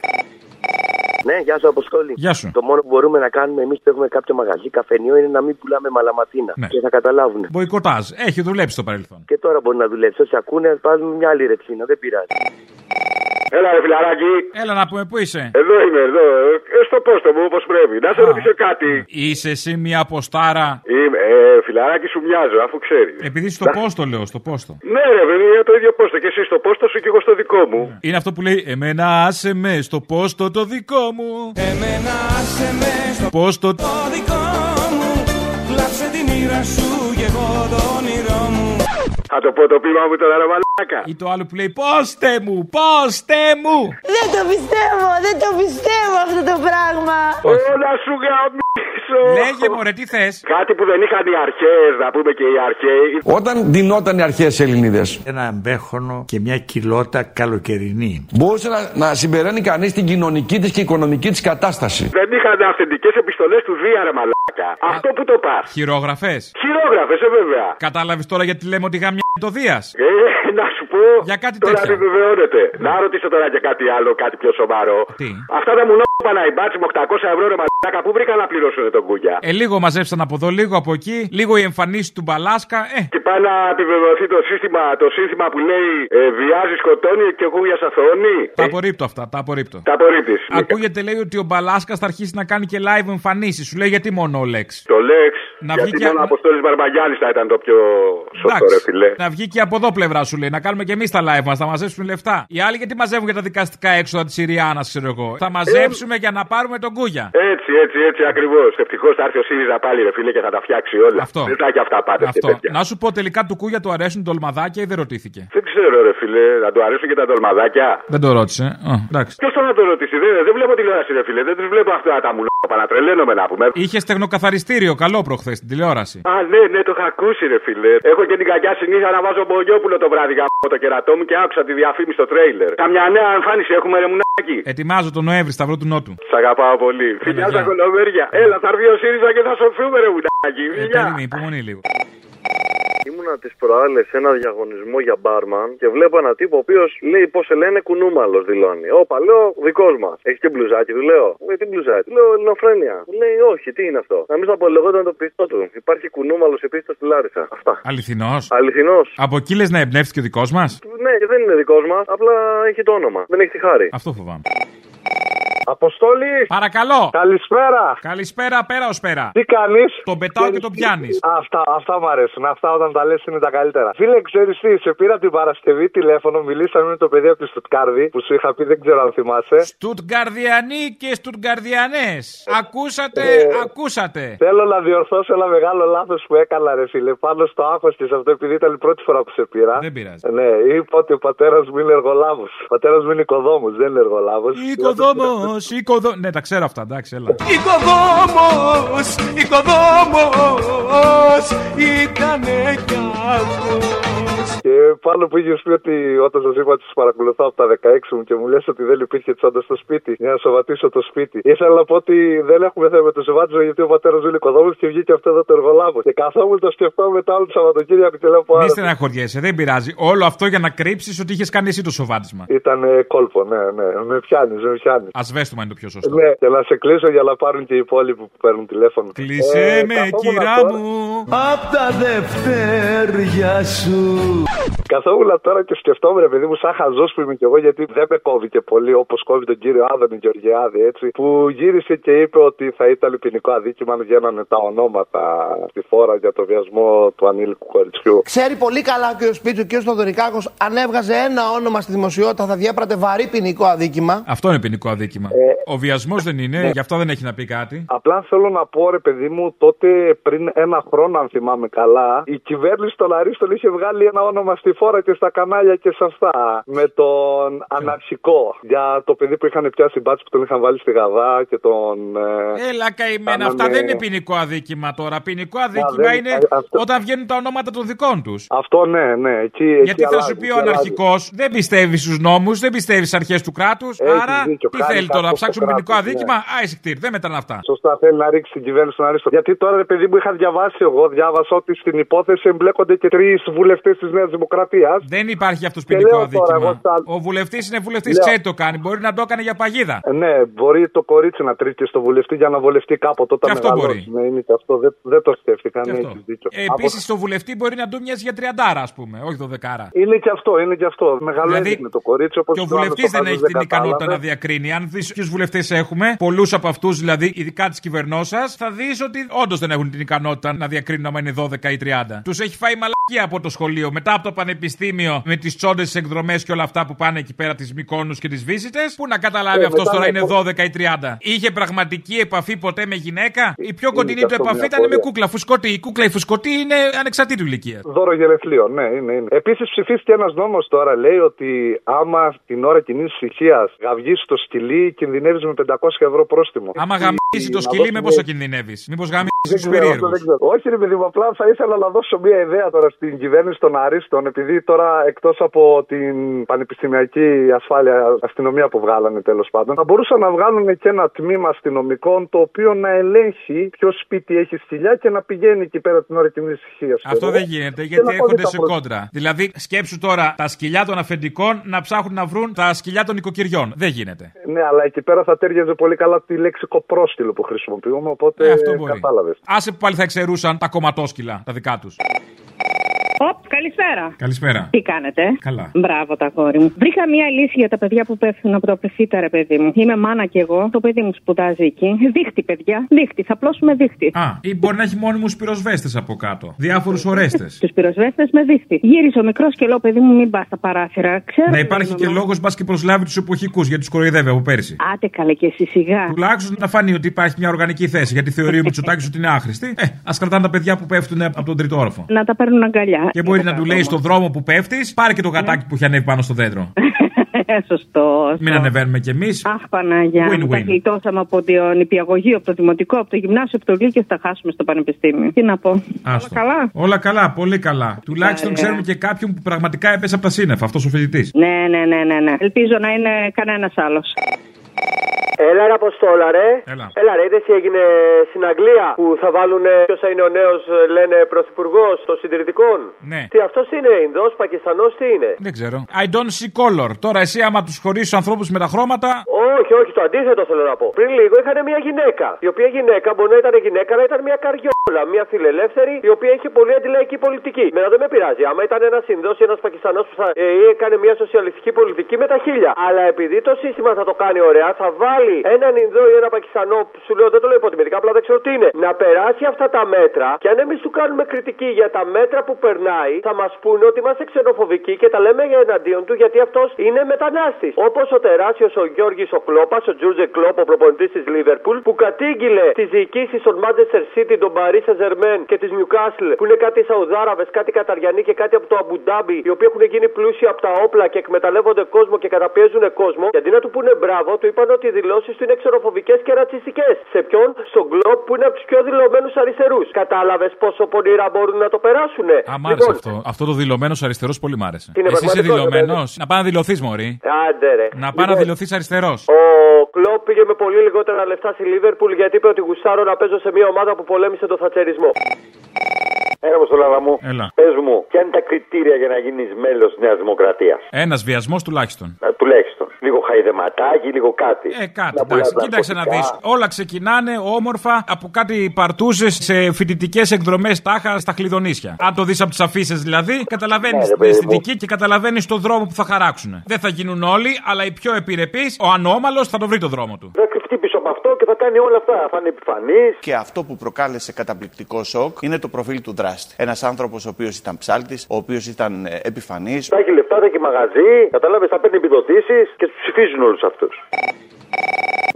Ναι, γεια σου Αποστόλη. Γεια σου. Το μόνο που μπορούμε να κάνουμε εμείς που έχουμε κάποιο μαγαζί καφενείο είναι να μην πουλάμε μαλαματίνα. Ναι. Και θα καταλάβουν. Μποϊκοτάζ. Έχει δουλέψει στο παρελθόν. Και τώρα μπορεί να δουλέψει. Όσοι ακούνε, πάρουν μια άλλη ρετσίνα. Δεν πειράζει. Έλα, ρε φιλαράκι. Έλα να πούμε, πού είσαι; Εδώ είμαι, εδώ. Ε, στο πόστο μου, όπως πρέπει. Να σε ρωτήσω κάτι. Είσαι εσύ μια αποστάρα; Είμαι, ε, φιλαράκι σου μοιάζω, αφού ξέρεις. Επειδή στο πόστο λέω, στο πόστο. Ναι, ρε παιδί, είναι το ίδιο πόστο. Και εσύ στο πόστο σου και εγώ στο δικό μου. Είναι αυτό που λέει Εμένα άσε με στο πόστο το δικό μου. Εμένα άσε με στο Πόστο το δικό μου Κλάψε τη μοίρα σου και εγώ το όνειρό μου Θα το πω το πείμα μου τώρα, ρε μαλάκα. Ή το άλλο που λέει Πόστε μου, πόστε μου. Δεν το πιστεύω, δεν το πιστεύω αυτό το πράγμα. Όλα σου γαμίσω. Λέγε μωρέ, τι θες; Κάτι που δεν είχαν οι αρχαίε, να πούμε και οι αρχαίοι. Όταν ντυνόταν οι αρχαίες Ελληνίδες. Ένα μπέχονο και μια κοιλότα καλοκαιρινή. Μπορούσε να, να συμπεραίνει κανείς την κοινωνική της και οικονομική της κατάσταση. Δεν είχαν αυθεντικές επιστολές του Δία, ρε μαλάκα. Αυτό που το πας. Χειρόγραφες. Χειρόγραφες, ε, βέβαια. Κατάλαβες τώρα γιατί λέμε ότι γαμιά το Δίας. Ε, να σου πω. Για κάτι τώρα τέτοιο. επιβεβαιώνεται. Να ρωτήσω τώρα και κάτι άλλο, κάτι πιο σοβαρό. Τι; Αυτά τα μου νόμιζα να υπάρξει με 800 ευρώ ρε μαλάκα. Πού βρήκα να πληρώσουν τον κούγια; Ε, λίγο μαζέψαν από εδώ, λίγο από εκεί, λίγο η εμφανίση του Μπαλάσκα. Ε, Και πάει να επιβεβαιωθεί το σύστημα, το σύνθημα που λέει ε, Βιάζει, σκοτώνει και κούγιας αθώνει. τα απορρίπτω αυτά, τα απορρίπτω. Τα απορρίπτεις. Ακούγεται λέει ότι ο Μπαλάσκας θα αρχίσει να κάνει και live εμφανίσεις. Σου λέει γιατί μόνο ο Λέξ; Το Lex. Να γιατί βγει και- μόνο ο Αποστόλης Μπαρμπαγιάννης θα ήταν το πιο σωστό, ρε φιλέ. Να βγει και από εδώ πλευρά σου λέει. Να κάνουμε και εμείς τα live μας. Θα μαζέψουμε λεφτά. Οι άλλοι γιατί μαζεύουν για τα δικαστικά έξοδα της Συριάνας, ξέρω εγώ. Θα μαζέψουμε για να πάρουμε τον Κούγια. Έτσι, έτσι, έτσι ακριβώς. Ευτυχώς θα έρθει ο ΣΥΡΙΖΑ πάλι, ρε φίλε, και θα τα φτιάξει όλα. Αυτό. Δεν θα έχει αυτά πάντα και Αυτό. τέτοια. Να σου πω τελικά του Κούγια του αρέσουν τολμαδάκια ή δεν ρωτήθηκε; Δεν ξέρω, ρε φίλε, να του αρέσουν και τα τολμαδάκια. Δεν το ρώτησε. Α, εντάξει. Ποιος θα να το ρωτήσει, δεν, δεν βλέπω τηλεόραση, ρε φίλε, δεν τους βλέπω αυτά τα μουλόπα να τρελαίνομαι να πούμε. Είχες στεγνοκαθαριστήριο, καλό προχθές στην τηλεόραση. Α, ναι, ναι, το είχα ακούσει, ρε φίλε. Έχω και την κακιά συνήθεια να βάζω μπογιόπουλο το βράδυ από το κερατό μου και άκουσα τη διαφήμιση στο τρέιλερ. Καμιά νέα εμφάνιση έχουμε, ρε μουνάκι. Ετοιμάζω τον Νοέμβρη, Σταυρό του Νότου. Σ' αγαπάω πολύ. Φιλιά στα κολομέρια. Έλα, θα έρθει ο ΣΥΡΙΖΑ και θα σωθούμε, ρε μουνάκι. Ε, Φιλιά. περίμενε, υπομονή λίγο. Ήμουνα τις προάλλες σε ένα διαγωνισμό για μπάρμαν και βλέπω ένα τύπο ο οποίος λέει πώς σε λένε κουνούμαλος δηλώνει. Όπα, λέω δικός μας. Έχεις και μπλουζάκι, του λέω. Ε, τι μπλουζάκι, του λέω ελληνοφρένεια. Μου λέει όχι, τι είναι αυτό. Να μην θα απολογόταν το πιστό του. Υπάρχει κουνούμαλος επίσης στη Λάρισα. Αυτά. Αληθινός. Αληθινός. Από εκεί λες να εμπνεύστηκε ο δικός μας; Ναι, και δεν είναι δικός μας, απλά έχει το όνομα. Δεν έχει τη χάρη. Αυτό φοβάμαι. Αποστόλη! Παρακαλώ! Καλησπέρα! Καλησπέρα, πέρα ως πέρα. Τι κάνεις; Τον πετάω και τον πιάνεις. Αυτά, αυτά μου αρέσουν. Αυτά όταν τα λες είναι τα καλύτερα. Φίλε, ξέρεις τι, σε πήρα την Παρασκευή τηλέφωνο, μιλήσαμε με το παιδί από τη Στουτκάρδη που σου είχα πει, δεν ξέρω αν θυμάσαι. Στουτγκαρδιανοί και Στουτγκαρδιανές. Ακούσατε, Ε, ακούσατε. Θέλω να διορθώσω ένα μεγάλο λάθος που έκανα, ρε φίλε. Πάνω στο άγχος της αυτό, επειδή ήταν η πρώτη φορά που σε πήρα. Δεν πειράζει. Ναι, είπα ότι ο πατέρας μου είναι εργολάβος. Ο πατέρας μου είναι οικοδόμος, δεν είναι εργολάβος. Οικοδόμος, οικοδόμος. Ναι, τα ξέρω αυτά, εντάξει, έλα. Οικοδόμος, οικοδόμος Ήτανε κι αυτός Και πάνω που είχε πει ότι όταν σας είπα ότι σας παρακολουθώ από τα 16 μου και μου λες ότι δεν υπήρχε τσάντα στο σπίτι για να σοβατήσω το σπίτι. Ήθελα να πω ότι δεν έχουμε θέμα με το σοβάτισμα γιατί ο πατέρας μου είναι οικοδόμος και βγήκε αυτό εδώ το εργολάβο. Και καθόμουν το σκεφτόμουν μετά όλο το Σαββατοκύριακο και λέω πω Μη άρα. στεναχωριέσαι, δεν πειράζει. Όλο αυτό για να κρύψεις ότι είχες κάνει εσύ το σοβάτισμα. Ήταν κόλπο, ναι, ναι. Με πιάνεις, με πιάνεις. Ασβέστομα είναι το πιο σωστό. Ναι, και να σε κλείσω για να πάρουν και οι υπόλοιποι που παίρνουν τηλέφωνο. Κλείσε Ε, με, καθόμουν κυρά τώρα- μου. Απ' τα δευτέρια σου Καθόμουν τώρα και σκεφτόμουν, ρε παιδί μου, σαν χαζός που είμαι κι εγώ, γιατί δεν με κόβει και πολύ όπως κόβει τον κύριο Άδωνη Γεωργιάδη, έτσι. Που γύρισε και είπε ότι θα ήταν ποινικό αδίκημα αν βγαίνανε τα ονόματα στη φόρα για το βιασμό του ανήλικου κοριτσιού. Ξέρει πολύ καλά ο κ. Σπίτσου και ο Θοδωρικάκο, αν έβγαζε ένα όνομα στη δημοσιότητα θα διέπρατε βαρύ ποινικό αδίκημα. Αυτό είναι ποινικό αδίκημα. Ο βιασμός δεν είναι, ναι. γι' αυτό δεν έχει να πει κάτι. Απλά θέλω να πω, ρε παιδί μου, τότε πριν ένα χρόνο, αν θυμάμαι καλά, η κυβέρνηση των Αρίστων είχε βγάλει ένα όνομα στη φόρα και στα κανάλια και σε αυτά. Με τον αναρχικό. Για το παιδί που είχαν πιάσει μπάτσι που τον είχαν βάλει στη γαδά και τον. ε, Έλα καημένα, κάνανε- αυτά δεν είναι ποινικό αδίκημα τώρα. Ποινικό αδίκημα δεν- είναι α- αυτό- όταν βγαίνουν τα ονόματα των δικών τους. Αυτό ναι, ναι. Εκεί, Γιατί εκεί θα αλλάζει, σου πει εκεί ο αλλάζει. αναρχικός, δεν πιστεύεις στους νόμους, δεν πιστεύεις στις αρχές του κράτους. Έχεις Άρα δίκιο, τι κάνει θέλει τώρα, να κάπως το ψάξουμε ποινικό κράτος, αδίκημα. ναι. Άισι κτήρ, δεν μετράνε αυτά. Σωστά, θέλει να ρίξει την κυβέρνηση στον Αρίστο. Γιατί τώρα, ρε παιδί μου, είχα διαβάσει εγώ, διάβασα ότι στην υπόθεση εμπλέκονται και τρεις βουλευτές της Νέας Δημοκρατίας. Δεν υπάρχει αυτός Και ποινικό λέω τώρα, αδίκημα. εγώ στα- Ο βουλευτής είναι βουλευτής, Λέω. ξέρει τι το κάνει. Μπορεί να το έκανε για παγίδα. Ε, Ναι, μπορεί το κορίτσι να τρίξει στο βουλευτή για να βολευτεί κάποτε όταν Και αυτό μεγαλώσει. μπορεί. Ναι, είναι και αυτό. Δεν, δεν το σκέφτηκα. Και Ναι, αυτό. έχεις δίκιο. Ε, Επίσης, στο βουλευτή μπορεί να του μοιάζει για τριαντάρα, ας πούμε, όχι δωδεκάρα. Από- Είναι και αυτό, είναι και αυτό. Μεγαλώνει το κορίτσι όπως Δηλαδή, Και ο το άλλος βουλευτής το δεν πάντως έχει την ικανότητα κατάλαβε. να διακρίνει. Αν δεις ποιους βουλευτές έχουμε, πολλούς από αυτούς δηλαδή, ειδικά της κυβερνόσα, θα δεις ότι όντως δεν έχουν την ικανότητα να διακρίνουν άμα είναι 12 ή 30. Τους έχει φάει μαλακία από το σχολείο, μετά από το πανεπιστήμιο, με τις τσόντες εκδρομές και όλα αυτά που πάνε εκεί πέρα, τις Μικόνους και τις Βίζιτε. Πού να καταλάβει Ε, αυτός μετά τώρα να είναι πω- 12 ή 30. Είχε πραγματική επαφή ποτέ με γυναίκα; Η πιο Είναι κοντινή και του αυτό επαφή μια ήταν με απορία. κούκλα φουσκωτή. Η κούκλα η φουσκωτή είναι ανεξαρτήτου ηλικίας. Δώρο γερεθλίων, ναι, είναι. είναι. Επίσης ψηφίστηκε ένας νόμος τώρα, λέει ότι άμα την ώρα κοινής ησυχίας γαυγεί το σκυλί, κινδυνεύεις με 500 ευρώ πρόστιμο. Άμα γαμίσει το να σκυλί, δώσουμε- με πόσο κινδυνεύεις; Μήπως γαμίσει Δεν του ξέρω, αυτό περίεργους; δεν ξέρω. Όχι, ρε παιδί μου, απλά θα ήθελα να δώσω μια ιδέα τώρα στην κυβέρνηση των Αρίστων, επειδή τώρα εκτός από την πανεπιστημιακή ασφάλεια αστυνομία που βγάλανε τέλος πάντων, θα μπορούσαν να βγάλουν και ένα τμήμα αστυνομικών το οποίο να ελέγχει ποιο σπίτι έχει σκυλιά και να πηγαίνει εκεί πέρα την ώρα κοινής ησυχίας. Αυτό δεν γίνεται γιατί έρχονται σε κόντρα. Δηλαδή, σκέψου τώρα τα σκυλιά των αφεντικών να ψάχνουν να βρουν τα σκυλιά των οικοκυριών. Δεν γίνεται. Ναι, αλλά εκεί πέρα θα τέριαζε πολύ καλά τη λέξη κοπρόσκυλο που χρησιμοποιούμε, οπότε Ε, αυτό μπορεί. κατάλαβες. Άσε που πάλι θα εξαιρούσαν τα κομματόσκυλα, τα δικά τους. Οπ, καλησπέρα. Καλησπέρα. Τι κάνετε; Καλά. Μπράβο τα κόρη μου. Βρήκα μία λύση για τα παιδιά που πέφτουν από το πεφύτα, ρε παιδί μου. Είμαι μάνα κι εγώ. Το παιδί μου σπουδάζει εκεί. Δίχτυ, παιδιά. Δίχτυ. Θα πλώσουμε δίχτυ. Α, ή μπορεί να έχει μόνιμους πυροσβέστες από κάτω. Διάφορους ορέστες. Τους πυροσβέστες με δίχτυ. Γύρισε ο μικρός και λέω, παιδί μου, μην πας στα παράθυρα. Ξέρω. να ρε, υπάρχει και μαμά. λόγος μπας και προσλάβει τους εποχικούς γιατί τους κοροϊδεύει από πέρσι. Άντε καλέ και εσύ σιγά. Τουλάχιστον να φανεί ότι υπάρχει μια οργανική θέση. Γιατί θεωρεί ο Μητσοτάκης ότι είναι άχρηστη. Ε, ας κρατάνε τα παιδιά που πέφτουν από τον τρίτο όροφο. Να τα παίρνουν αγκαλιά. Και μπορεί να του λέει στον δρόμο που πέφτεις, πάρε και το γατάκι που έχει ανέβει πάνω στο δέντρο. Σωστό. Μην ανεβαίνουμε κι εμείς. Αχ, Παναγιά. μου, Τα Win-win. γλιτώσαμε από την νηπιαγωγείο, από το δημοτικό, από το γυμνάσιο, από το λύκειο, θα χάσουμε στο πανεπιστήμιο. Τι να πω. Άστο. καλά; Όλα καλά, πολύ καλά. Τουλάχιστον Ωραία. ξέρουμε και κάποιον που πραγματικά έπεσε από τα σύννεφα, αυτός ο φοιτητής. Ναι, ναι, ναι, ναι, ναι. Ελπίζω να είναι κανένας άλλος. Έλα, ρε Αποστόλα, ρε. Έλα. Έλα, ρε, είδες τι έγινε στην Αγγλία που θα βάλουν ποιος θα είναι ο νέος, λένε, πρωθυπουργός των συντηρητικών; Ναι. Τι αυτός είναι, Ινδός, Πακιστανός, τι είναι; Δεν ξέρω. I don't see color. Τώρα εσύ, άμα τους χωρίσει του ανθρώπους με τα χρώματα. Όχι, όχι, το αντίθετο θέλω να πω. Πριν λίγο είχαν μια γυναίκα. Η οποία γυναίκα μπορεί να ήταν γυναίκα, αλλά ήταν μια καριόλα, μια φιλελεύθερη, η οποία είχε πολύ αντιλαϊκή πολιτική. Μένα δεν με πειράζει. Άμα ήταν ένας Ινδός ή ένας Πακιστανός που θα ε, έκανε μια σοσιαλιστική πολιτική με τα χίλια. Αλλά επειδή το σύστημα θα το κάνει ωραία, θα βάλει έναν Ινδό ή ένα Πακιστανό, που σου λέω δεν το λέω υποτιμητικά, απλά δεν ξέρω τι είναι, να περάσει αυτά τα μέτρα και αν εμείς του κάνουμε κριτική για τα μέτρα που περνάει, θα μας πούνε ότι είμαστε ξενοφοβικοί και τα λέμε για εναντίον του γιατί αυτός είναι μετανάστης. Όπως ο τεράστιο ο Γιώργης ο Κλόπας, ο Τζούρτζε Κλόπ, ο προπονητής της Λίβερπουλ, που κατήγγειλε τις διοικήσεις των Manchester City, των Paris Saint-Germain και της Newcastle, που είναι κάτι Σαουδάραβες, κάτι Καταριανοί και κάτι από το Αμπουντάμπι, οι οποίοι έχουν γίνει πλούσιοι από τα όπλα και εκμεταλλεύονται κόσμο και καταπιέζουν κόσμο, και αντί να του πούνε μπράβο, του είπαν ότι οι δηλώσεις του είναι ξενοφοβικέ και ρατσιστικές. Σε ποιον; Στον Κλόπ που είναι από τους πιο δηλωμένους αριστερούς. Κατάλαβες πόσο πονηρά μπορούν να το περάσουν. Α, μ' άρεσε αυτό. Αυτό το δηλωμένος αριστερός πολύ μ' άρεσε. Είναι Εσύ είσαι πραγματικό, δηλωμένος. ρε, Να πάει να δηλωθείς, Μωρή. Άντε ρε. Να πάει να Λοιπόν, δηλωθείς αριστερός. Ο Κλόπ πήγε με πολύ λιγότερα λεφτά στη Λίβερπουλ γιατί είπε ότι γουστάρω να παίζω σε μια ομάδα που πολέμησε τον θατσερισμό. Έλα, Αποστολάδα μου. Έλα. Πες μου, ποια είναι τα κριτήρια για να γίνεις μέλος της Νέας Δημοκρατίας; Ένας βιασμός τουλάχιστον. Τουλάχιστον. Λίγο χαϊδεματάκι, λίγο κάτι. Ε, κάτι. Να πουλάς Εντάξει, κοίταξε να δεις. ναρκωτικά. Όλα ξεκινάνε όμορφα από κάτι παρτούζε σε φοιτητικές εκδρομές τάχα στα χλιδονίσια. Αν το δεις από τις αφήσει δηλαδή, καταλαβαίνεις Ναι, ρε, την παιδί μου. αισθητική και καταλαβαίνεις τον δρόμο που θα χαράξουν. Δεν θα γίνουν όλοι, αλλά οι πιο επιρρεπείς, ο ανώμαλος θα το βρει το δρόμο του. Θα κρυφτεί πίσω από αυτό και θα κάνει όλα αυτά. Θα είναι επιφανής. Και αυτό που προκάλεσε καταπληκτικό σοκ είναι το προφίλ του δράστη. Ένας άνθρωπος ο οποίος ήταν ψάλτης, ο οποίος ήταν επιφανής. Θα έχει λεφτά, θα έχει μαγαζί. Κατάλαβε, θα παίρνει επιδοτήσεις και τους ψηφίζουν όλους αυτούς.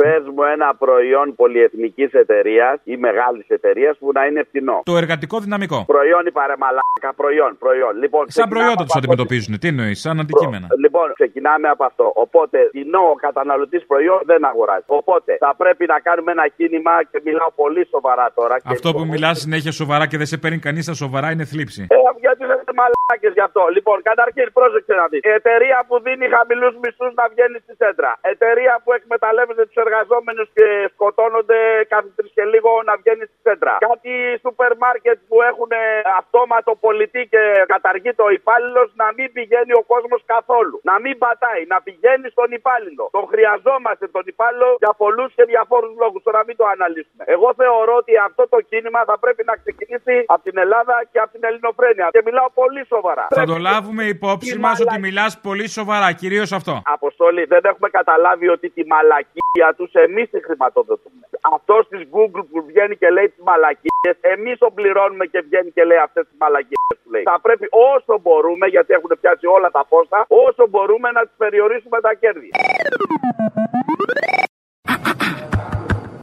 Πες μου ένα προϊόν πολυεθνικής εταιρείας ή μεγάλης εταιρείας που να είναι φθηνό. Το εργατικό δυναμικό. Προϊόν ή παρεμαλάκα, προϊόν, προϊόν. Λοιπόν, Σαν ξεκινάμε προϊόντα από τους αυτό. αντιμετωπίζουν. Τι εννοείς, σαν αντικείμενα. Λοιπόν, ξεκινάμε από αυτό. Οπότε, κοινό ο καταναλωτής προϊόν δεν αγοράζει. Οπότε, θα πρέπει να κάνουμε ένα κίνημα και μιλάω πολύ σοβαρά τώρα. και Αυτό που μιλάς συνέχεια σοβαρά και δεν σε παίρνει κανείς στα σοβαρά είναι θλίψη. Ε, γιατί δεν είστε μαλάκες γι' αυτό. Λοιπόν, καταρχήν, πρόσεξε να δεις. Εταιρεία που δίνει χαμηλούς μισθούς να βγαίνει στη σέντρα. Εταιρεία που εκμεταλλεύεται τους εργαζόμενους και σκοτώνονται κάθε τρεις και λίγο να βγαίνει στη σέντρα. Κάτι σούπερ μάρκετ που έχουν ε, αυτόματο πολιτή και καταργείται ο υπάλληλο να μην πηγαίνει ο κόσμος καθόλου. Να μην πατάει, να πηγαίνει στον υπάλληλο. Τον χρειαζόμαστε τον υπάλληλο για πολλούς και διαφόρους λόγους. Τώρα μην το αναλύσουμε. Εγώ θεωρώ ότι αυτό το κίνημα θα πρέπει να ξεκινήσει από την Ελλάδα και από την Ελληνοφρένεια. Και μιλάω πολύ σοβαρά. Θα το λάβουμε υπόψη μας ότι μιλάς πολύ σοβαρά, κυρίως αυτό. Αποστολή, δεν έχουμε καταλάβει ότι τη μαλακία τους εμείς τη χρηματοδοτούμε. Αυτός της Google που βγαίνει και λέει τις μαλακίες, εμείς τον πληρώνουμε και βγαίνει και λέει αυτές τις μαλακίες που λέει. Θα πρέπει όσο μπορούμε, γιατί έχουν πιάσει όλα τα πόστα, όσο μπορούμε να τους περιορίσουμε τα κέρδη.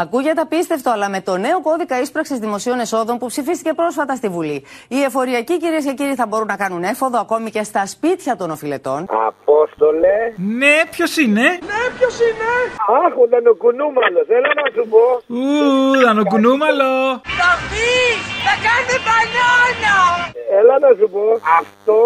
Ακούγεται απίστευτο, αλλά με το νέο κώδικα ίσπραξης δημοσίων εσόδων που ψηφίστηκε πρόσφατα στη Βουλή, οι εφοριακοί κυρίες και κύριοι θα μπορούν να κάνουν έφοδο ακόμη και στα σπίτια των οφειλετών. Απόστολε. Ναι, ποιος είναι; Ναι, ποιος είναι; Αχ, ο Δανοκουνούμαλος. Έλα να σου πω. Ου, δανοκουνούμαλο. Θα πει, θα κάνει μπανάνα. Έλα να σου πω. Αυτό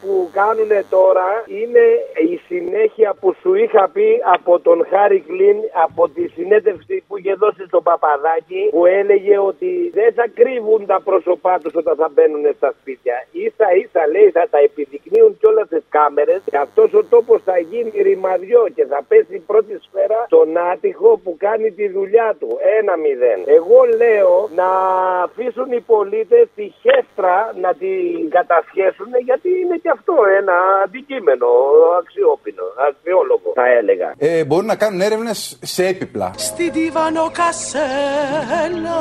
που κάνουν τώρα είναι η συνέχεια που σου είχα πει από τον Χάρη Κλίν από τη συνέντευξη που είχε δώσει στον Παπαδάκη που έλεγε ότι δεν θα κρύβουν τα πρόσωπά τους όταν θα μπαίνουν στα σπίτια. Ίσα ίσα λέει θα τα επιδεικνύουν κιόλα τις κάμερες και αυτός ο τόπος θα γίνει ρημαδιό και θα πέσει η πρώτη σφαίρα στον άτυχο που κάνει τη δουλειά του. Ένα μηδέν. Εγώ λέω να αφήσουν οι πολίτες τη χέστρα να την κατασχέσουν γιατί είναι και αυτό ένα αντικείμενο αξιόπινο, αξιόλογο θα έλεγα. Ε, μπορούν να κάνουν έρευνες σε έπιπλα. Στην Τίβανο Κασέλα.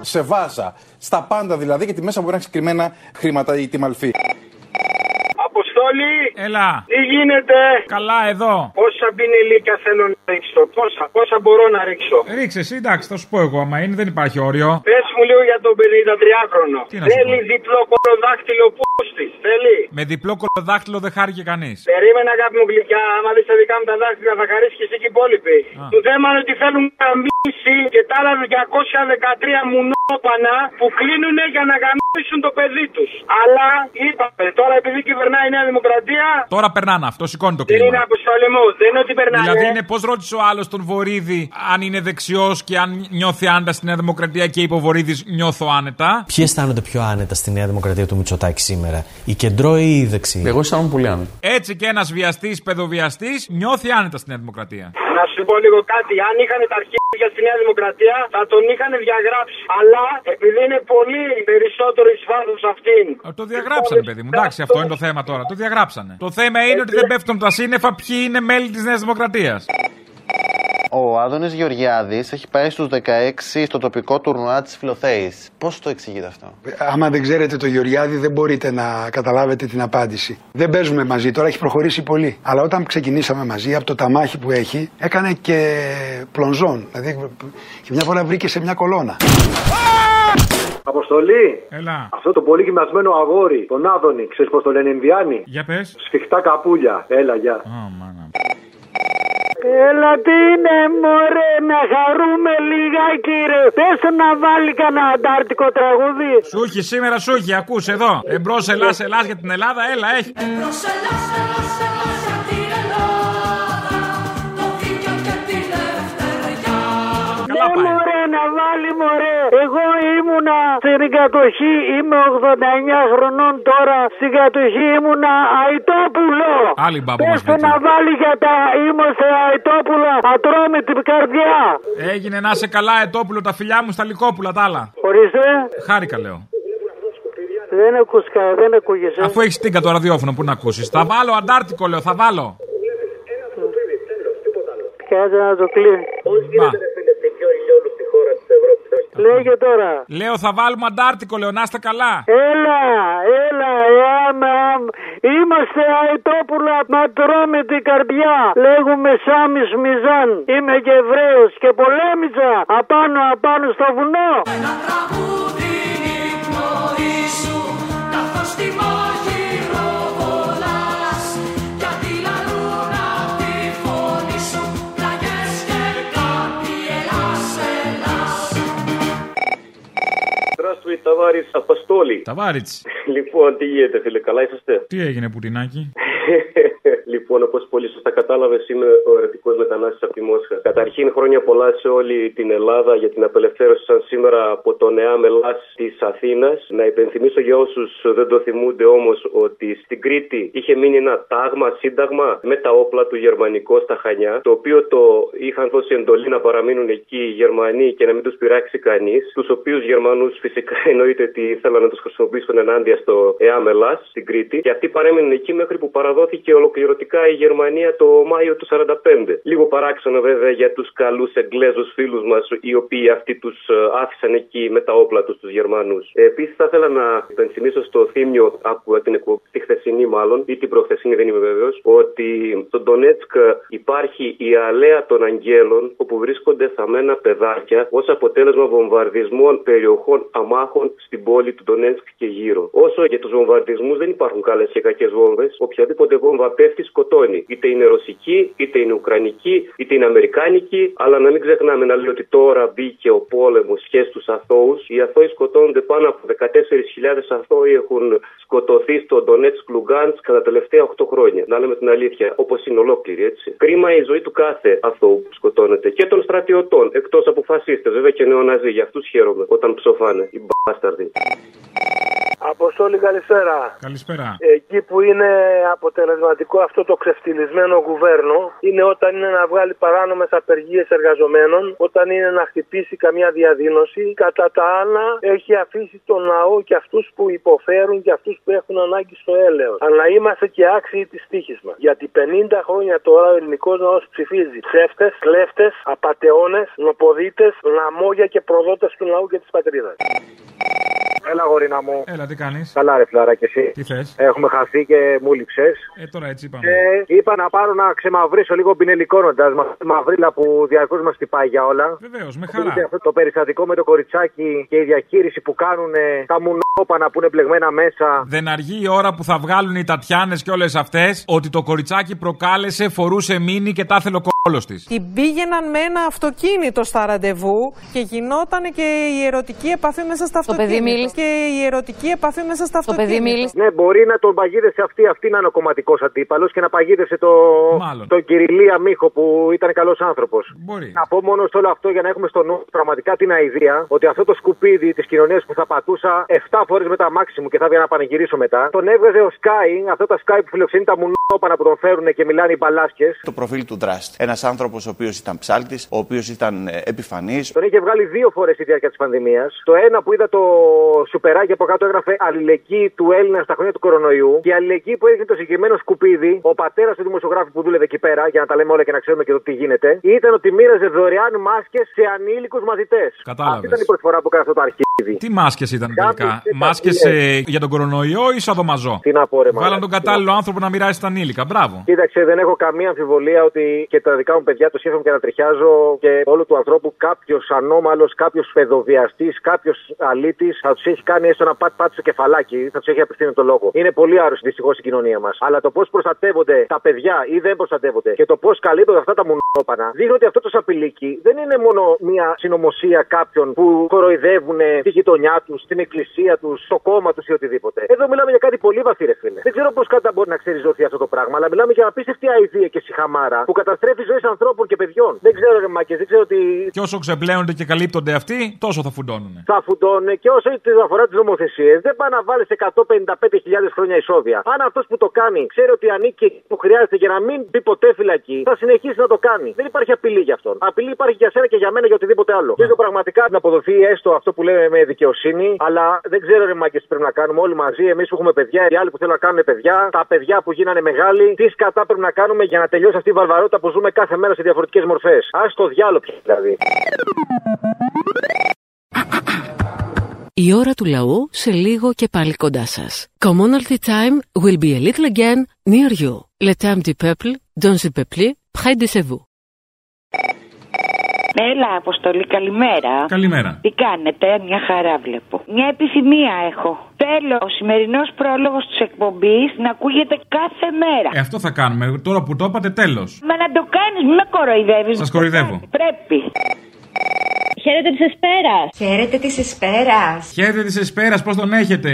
Σε βάζα. Στα πάντα δηλαδή, γιατί μέσα μπορεί να έχει συγκεκριμένα χρήματα ή τη μαλφή. Αποστόλη! Έλα. Τι γίνεται! Καλά, εδώ. Πόσα μπινελίκα θέλω να ρίξω, πόσα, πόσα μπορώ να ρίξω; Ρίξε εσύ, εντάξει, θα σου πω εγώ. Άμα είναι, δεν υπάρχει όριο. Πες μου λίγο για τον 53χρονο. Τι να σου Θέλει διπλό κολοδάχτυλο πούστης. Θέλει; Με διπλό κολοδάχτυλο δεν χάρηκε κανείς. Περίμενα αγάπη μου γλυκιά, άμα δεις τα δικά μου τα δάχτυλα θα χαρίσεις και εσύ και οι υπόλοιποι. Το θέμα είναι ότι θέλουν να γαμίσει και τα άλλα 213 μουνόπανα που κλείνουν για να γαμίσουν το παιδί τους. Αλλά είπαμε, τώρα επειδή κυβερνάει η Νέα Δημοκρατία. Τώρα περνάνε αυτό, σηκώνει το Δεν κλίμα. είναι αποστολή μου, δεν είναι ότι περνάει. Δηλαδή είναι πώς ρώτησε ο άλλος τον Βορύδη αν είναι δεξιός και αν νιώθει άνετα στη Νέα Δημοκρατία και είπε ο Βορύδης νιώθω άνετα. Ποιοι αισθάνονται πιο άνετα στη Νέα Δημοκρατία του Μητσοτάκη σήμερα, οι κεντρό ή οι δεξιοί; Εγώ αισθάνομαι πολύ άνετα. Έτσι και ένας βιαστής, παιδοβιαστής νιώθει άνετα στη Νέα Δημοκρατία. Να σου πω λίγο κάτι. Αν είχαν τα αρχίδια στη Νέα Δημοκρατία, θα τον είχαν διαγράψει. Αλλά επειδή είναι πολύ περισσότερο εις βάθο αυτήν. Ε, Το διαγράψανε, παιδί μου. Εντάξει, αυτό είναι το θέμα τώρα. Το διαγράψανε. Το θέμα είναι ότι δεν πέφτουν τα σύννεφα ποιοι είναι μέλη της Νέας Δημοκρατίας. Ο Άδωνης Γεωργιάδης έχει πάει στους 16 στο τοπικό τουρνουά της Φιλοθέης. Πώς το εξηγείτε αυτό; Άμα δεν ξέρετε το Γεωργιάδη, δεν μπορείτε να καταλάβετε την απάντηση. Δεν παίζουμε μαζί, τώρα έχει προχωρήσει πολύ. Αλλά όταν ξεκινήσαμε μαζί, από το ταμάχι που έχει, έκανε και πλονζόν. Δηλαδή, και μια φορά βρήκε σε μια κολόνα. Αποστολή! Έλα. Αυτό το πολύ γυμνασμένο αγόρι, τον Άδωνη, ξέρεις πώς το λένε Ινδιάνοι; Για πες. Σφιχτά καπούλια. Έλα, γεια. Έλα τι είναι μωρέ να χαρούμε λιγάκι ρε Πες του να βάλει κανένα αντάρτικο τραγούδι Σου έχει σήμερα, σου έχει, ακούς εδώ. Εμπρός, Ελλάς, Ελλάς για την Ελλάδα, έλα, έχει. Ναι μωρέ να βάλει μωρέ. Εγώ ήμουνα στην κατοχή Είμαι 89 χρονών τώρα. Στην κατοχή ήμουνα Αϊτόπουλο. Άλλη μπάμπα Πες μας του να βάλει για τα Είμαστε Αϊτόπουλα Ατρόμητη καρδιά. Έγινε να σε καλά, Ετόπουλο, τα φιλιά μου στα λικόπουλα τα άλλα. Ορίστε. Χάρηκα, λέω. Δεν ακούστηκα, δεν ακούγεσαι. Αφού έχεις τίγκα το ραδιόφωνο, πού να ακούσεις. Θα βάλω αντάρτικο, λέω, θα βάλω. Κάτσε να το κλείνει Μα. πιο ηλιόλουστη χώρα τη Ευρώπη. Λέγε τώρα. Λέω θα βάλουμε Αντάρτικο, λέω να είστε καλά. Έλα, έλα, εάμ, αμ. Είμαστε αετόπουλα να τρώμε την καρδιά. Λέγουμε Σάμις Μιζάν. Είμαι και Εβραίος και πολέμησα απάνω απάνω στο βουνό. του Ταβάρη Απαστόλη. Ταβάρη. Λοιπόν, τι γίνεται, φίλε, καλά είσαστε. Τι έγινε, Πουτινάκι. (laughs) λοιπόν, όπως πολύ σωστά κατάλαβες, είμαι ο ερωτικό μετανάστης από τη Μόσχα. Καταρχήν, χρόνια πολλά σε όλη την Ελλάδα για την απελευθέρωση σαν σήμερα από τον ΕΑΜ Ελλάς της Αθήνας. Να υπενθυμίσω για όσους δεν το θυμούνται όμως ότι στην Κρήτη είχε μείνει ένα τάγμα, σύνταγμα με τα όπλα του γερμανικό στα Χανιά, το οποίο το είχαν δώσει εντολή να παραμείνουν εκεί οι Γερμανοί και να μην τους πειράξει κανείς. Τους οποίους Γερμανούς φυσικά (laughs) εννοείται ότι ήθελαν να τους χρησιμοποιήσουν ενάντια στο ΕΑΜ Ελλάς στην Κρήτη και αυτοί παρέμειναν εκεί μέχρι που παραδόθηκε ολοκληρωτικά η Γερμανία το Μάιο του 1945. Λίγο παράξενο βέβαια για τους καλούς Εγγλέζους φίλους μας, οι οποίοι αυτοί τους άφησαν εκεί με τα όπλα τους τους Γερμανούς. Επίσης θα ήθελα να υπενθυμίσω στο θύμιο, άκουγα την εκπομπή, τη χθεσινή μάλλον, ή την προχθεσινή, δεν είμαι βέβαιος, ότι στο Ντονέτσκ υπάρχει η αλέα των Αγγέλων, όπου βρίσκονται θαμμένα παιδάκια ως αποτέλεσμα βομβαρδισμών περιοχών αμάχων στην πόλη του Ντονέτσκ και γύρω. Όσο για τους βομβαρδισμούς δεν υπάρχουν καλές και κακές βόμβες, οποιαδήποτε βόμβα πέφτει σκοτώνει. Είτε είναι ρωσική, είτε είναι ουκρανική, είτε είναι αμερικάνικη, αλλά να μην ξεχνάμε να λέει ότι τώρα μπήκε ο πόλεμος και στους αθώους. Οι αθώοι σκοτώνονται πάνω από 14.000 αθώοι έχουν σκοτωθεί στο Ντονέτσκ Λουγκάντ κατά τα τελευταία 8 χρόνια. Να λέμε την αλήθεια, όπως είναι ολόκληρη έτσι. Κρίμα η ζωή του κάθε αθώου που σκοτώνεται και των στρατιωτών, εκτός από φασίστες, βέβαια και νεοναζί. Για αυτούς χαίρομαι όταν ψοφάνε οι μπάσταρδοι. Αποστόλη, καλησπέρα. Καλησπέρα. Εκεί που είναι αποτελεσματικό αυτό το ξεφτυλισμένο γουβέρνο είναι όταν είναι να βγάλει παράνομες απεργίες εργαζομένων, όταν είναι να χτυπήσει καμιά διαδήλωση. Κατά τα άλλα, έχει αφήσει τον λαό και αυτούς που υποφέρουν και αυτούς που έχουν ανάγκη στο έλεος. Αλλά είμαστε και άξιοι της τύχης μας. Γιατί 50 χρόνια τώρα ο ελληνικός λαό ψηφίζει ψεύτες, κλέφτες, απαταιώνες, νοποδίτες, λαμόγια και προδότες του λαού και της πατρίδας. Έλα, γορίνα μου. Έλα, τι κάνεις; Καλά, ρε φλάρα και εσύ. Τι θες; Έχουμε χαθεί και μου λείψες. Ε, τώρα έτσι είπαμε. Και είπα να πάρω να ξεμαυρίσω λίγο πινελικώνοντα με αυτή τη μαυρίλα που διαρκώς μας χτυπάει για όλα. Βεβαίως, με χαρά. Και αυτό το περιστατικό με το κοριτσάκι και η διαχείριση που κάνουν τα μουνόπανα που είναι μπλεγμένα μέσα. Δεν αργεί η ώρα που θα βγάλουν οι Τατιάνες και όλες αυτές ότι το κοριτσάκι προκάλεσε, φορούσε μήνυ και τα ήθελε ο κόλο της. Την πήγαιναν με ένα αυτοκίνητο στα ραντεβού και γινόταν και η ερωτική επαφή μέσα στα Το παιδί αυτοκίνητα. μίλησε. Και η ερωτική επαφή μέσα στα Το παιδί αυτοκίνητα. μίλησε. Ναι, μπορεί να τον παγίδευσε αυτή, αυτή να είναι ο κομματικός αντίπαλος και να παγίδευσε το, Μάλλον. τον Κυριλία Μίχο που ήταν καλός άνθρωπος. Μπορεί. Να πω μόνο σε όλο αυτό για να έχουμε στο νου πραγματικά την αηδία ότι αυτό το σκουπίδι της κοινωνίας που θα πατούσα 7 φορές με τα μάξι μου και θα έβγαινα να πανηγυρίσω μετά, τον έβγαζε ο Sky, αυτό τα Sky που φιλοξενεί τα μουνόπανα που τον φέρουν και μιλάνε οι μπαλάσκες. Το προφίλ του Δράστη. Ένας άνθρωπος ο οποίος ήταν ψάλτης, ο οποίος ήταν επιφανής. Τον είχε βγάλει δύο φορές στη διάρκεια της πανδημίας. Το ένα που είδα το σουπεράκι από κάτω έγραφε Αλληλεγγύη του Έλληνα στα χρόνια του κορονοϊού. Και η αλληλεγγύη που έδειχνε το συγκεκριμένο σκουπίδι, ο πατέρας του δημοσιογράφου που δούλευε εκεί πέρα, για να τα λέμε όλα και να ξέρουμε και το τι γίνεται, ήταν ότι μοίραζε δωρεάν μάσκες σε ανήλικους μαθητές. Κατάλαβες. Αυτή ήταν η πρώτη φορά που έκανε αυτό το αρχίδι. Τι μάσκες ήταν Κάποιες τελικά; ήταν, Μάσκες είναι. για τον κορονοϊό ή σαδομαζό. Τι να πω, ρε Βάλαν μαλάκα. τον κατάλληλο άνθρωπο να μοιράσει τα ανήλικα. Μπράβο. Κοίταξε, δεν έχω καμία αμφιβολία ότι και τα δικά μου παιδιά το σκέφτομαι και να τριχιάζω και όλου του ανθρώπου κάποιος ανώμαλος, κάποιος παιδοβιαστής, κάποιος αλήτης θα τους έχει κάνει έστω ένα πατ-πατ στο κεφαλάκι, θα τους έχει απευθύνει το λόγο. Είναι πολύ άρρωστη δυστυχώς η κοινωνία μας. Αλλά το πώς προστατεύονται τα παιδιά ή δεν προστατεύονται και το πώς καλύπτονται αυτά τα μουνόπανα δείχνει ότι αυτό το σαπιλίκι δεν είναι μόνο μια συνωμοσία κάποιων που κοροϊδεύουν τη γειτονιά τους, την εκκλησία τους, το κόμμα τους ή οτιδήποτε. Εδώ μιλάμε για κάτι πολύ βαθύ, ρε φίλε. Δεν ξέρω πώς κατά μπορεί να ξεριζωθεί αυτό το πράγμα, αλλά μιλάμε για απίστευτη αηδία και συχαμάρα που καταστρέφει ζωές ανθρώπων και παιδιών. Δεν ξέρω, ρε Μάκες, δεν ξέρω τι Και όσο ξεπλέονται και καλύπτονται αυτοί, τόσο θα φουντώνουν. θα φουντώνουν και όσο τη αφορά τις νομοθεσίες, δεν πάει να βάλει 155.000 χρόνια ισόβια. Αν αυτός που το κάνει ξέρει ότι ανήκει εκεί που χρειάζεται για να μην μπει ποτέ φυλακή, θα συνεχίσει να το κάνει. Δεν υπάρχει απειλή για αυτόν. Απειλή υπάρχει για σένα και για μένα για οτιδήποτε άλλο. Θέλω πραγματικά να αποδοθεί έστω αυτό που λέμε με δικαιοσύνη, αλλά δεν ξέρω ρε μάγκες τι πρέπει να κάνουμε όλοι μαζί. Εμείς που έχουμε παιδιά, οι άλλοι που θέλουν να κάνουν παιδιά, τα παιδιά που γίνανε μεγάλοι, τι σκατά πρέπει να κάνουμε για να τελειώσει αυτή η βαρβαρότητα που ζούμε κάθε μέρα σε διαφορετικές μορφές. Α το διάλογο δηλαδή. Η ώρα του λαού σε λίγο και πάλι κοντά σας. Commonalty time will be a little again near you. Le temps du peuple, dans le peuple, près de chez vous. Έλα, Αποστολή, καλημέρα. Καλημέρα. Τι κάνετε, μια χαρά βλέπω. Μια επιθυμία έχω. Θέλω ο σημερινός πρόλογος της εκπομπής να ακούγεται κάθε μέρα. Ε, αυτό θα κάνουμε. Τώρα που το είπατε, τέλος. Μα να το κάνεις, μην με κοροϊδεύεις. Σας κοροϊδεύω. Πρέπει. Χαίρετε της Εσπέρας. Χαίρετε της Εσπέρας. Χαίρετε της Εσπέρας, πώς τον έχετε;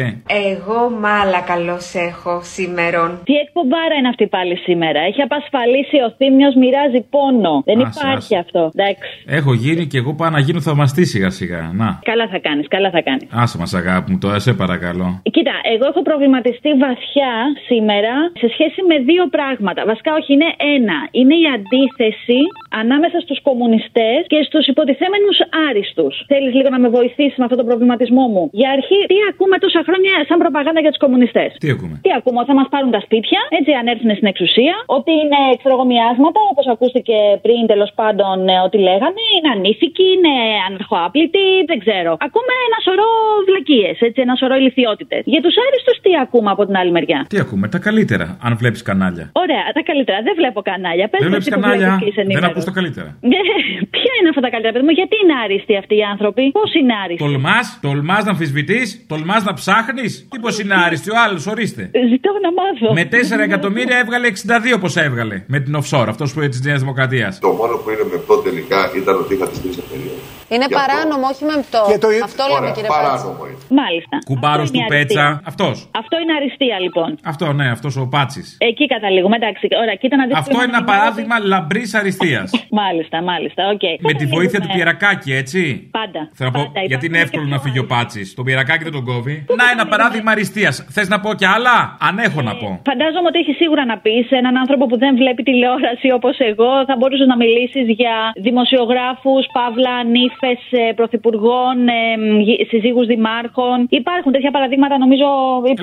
Εγώ μάλα καλώς έχω σήμερον. Τι εκπομπάρα είναι αυτή πάλι σήμερα. Έχει απασφαλίσει ο Θήμιος, μοιράζει πόνο. Δεν Άσε, υπάρχει άσε. αυτό. Εντάξει. Έχω γίνει και εγώ πάω να γίνω θαυμαστής σιγά σιγά. Να. Καλά θα κάνεις, καλά θα κάνεις. Άσε μας, αγάπη μου, τώρα σε παρακαλώ. Κοίτα, εγώ έχω προβληματιστεί βαθιά σήμερα σε σχέση με δύο πράγματα. Βασικά, όχι, είναι ένα. Είναι η αντίθεση ανάμεσα στους κομμουνιστές και στους υποτιθέμενους άριστου. Θέλεις λίγο να με βοηθήσεις με αυτό τον προβληματισμό μου; Για αρχή, τι ακούμε τόσα χρόνια σαν προπαγάνδα για τους κομμουνιστές; Τι ακούμε; Τι ακούμε, ότι θα μας πάρουν τα σπίτια, έτσι αν έρθουν στην εξουσία, ότι είναι ξέρω εγώ, μοιάσματα, όπως ακούστηκε πριν τέλος πάντων ε, ότι λέγανε, είναι ανήθικοι, είναι αναρχοάπλητοι, δεν ξέρω. Ακούμε ένα σωρό βλακίες, έτσι, ένα σωρό ηλικιότητες. Για τους άριστους, τι ακούμε από την άλλη μεριά; Τι ακούμε, τα καλύτερα, αν βλέπεις κανάλια. Ωραία, τα καλύτερα. Δεν βλέπω κανάλια. Πες Δεν μου βλέπεις εσύ που κανάλια, βλέπεις και είσαι δεν ενήμερος. ακούς τα καλύτερα. Ναι, (laughs) Ποια είναι αυτά τα καλύτερα, παιδί μου, γιατί είναι άριστοι αυτοί οι άνθρωποι, πώς είναι άριστοι; Τολμάς, τολμάς να αμφισβητείς, τολμάς να ψάχνεις. Τι πως είναι άριστη, ο άλλος, ορίστε. Ζητώ να μάθω. Με 4 εκατομμύρια έβγαλε 62 πόσα έβγαλε. Με την offshore, αυτός που της Νέας Δημοκρατίας. Το μόνο που είναι με αυτό τελικά ήταν ότι είχατε τρει εταιρείε. Είναι Γι' αυτό. παράνομο, όχι με αυτό. Αυτό λέμε, Ωραία, κύριε Πάτση. παράνομο είναι. Μάλιστα. Κουμπάρος Αυτό του είναι Πέτσα, αριστεία. αυτός. Αυτό είναι αριστεία, λοιπόν. Αυτό, ναι, αυτός ο Πάτσης. Εκεί καταλήγουμε, εντάξει. Ωραία, κοίτα να δεις Αυτό τι είναι ένα μας παράδειγμα λαμπρής αριστείας. (laughs) Μάλιστα, μάλιστα, οκ. Με τη βοήθεια του Πιερακάκη, έτσι. Πάντα. Θέλω να πω, Πάντα, γιατί είναι υπάρχουν εύκολο να φύγει ο Πάτσης. Τον Πιερακάκη δεν τον κόβει. Να, ένα παράδειγμα αριστείας. Θες να πω κι άλλα; Αν έχω να πω. Φαντάζομαι ότι έχει σίγουρα να πεις σε έναν άνθρωπο που δεν βλέπει τηλεόραση όπως εγώ. Θα μπορούσες να μιλήσεις για δημοσιογράφους, παύλα, νύφες πρωθυπουργών, ε, συζύγους δημάρχων. Υπάρχουν τέτοια παραδείγματα, νομίζω.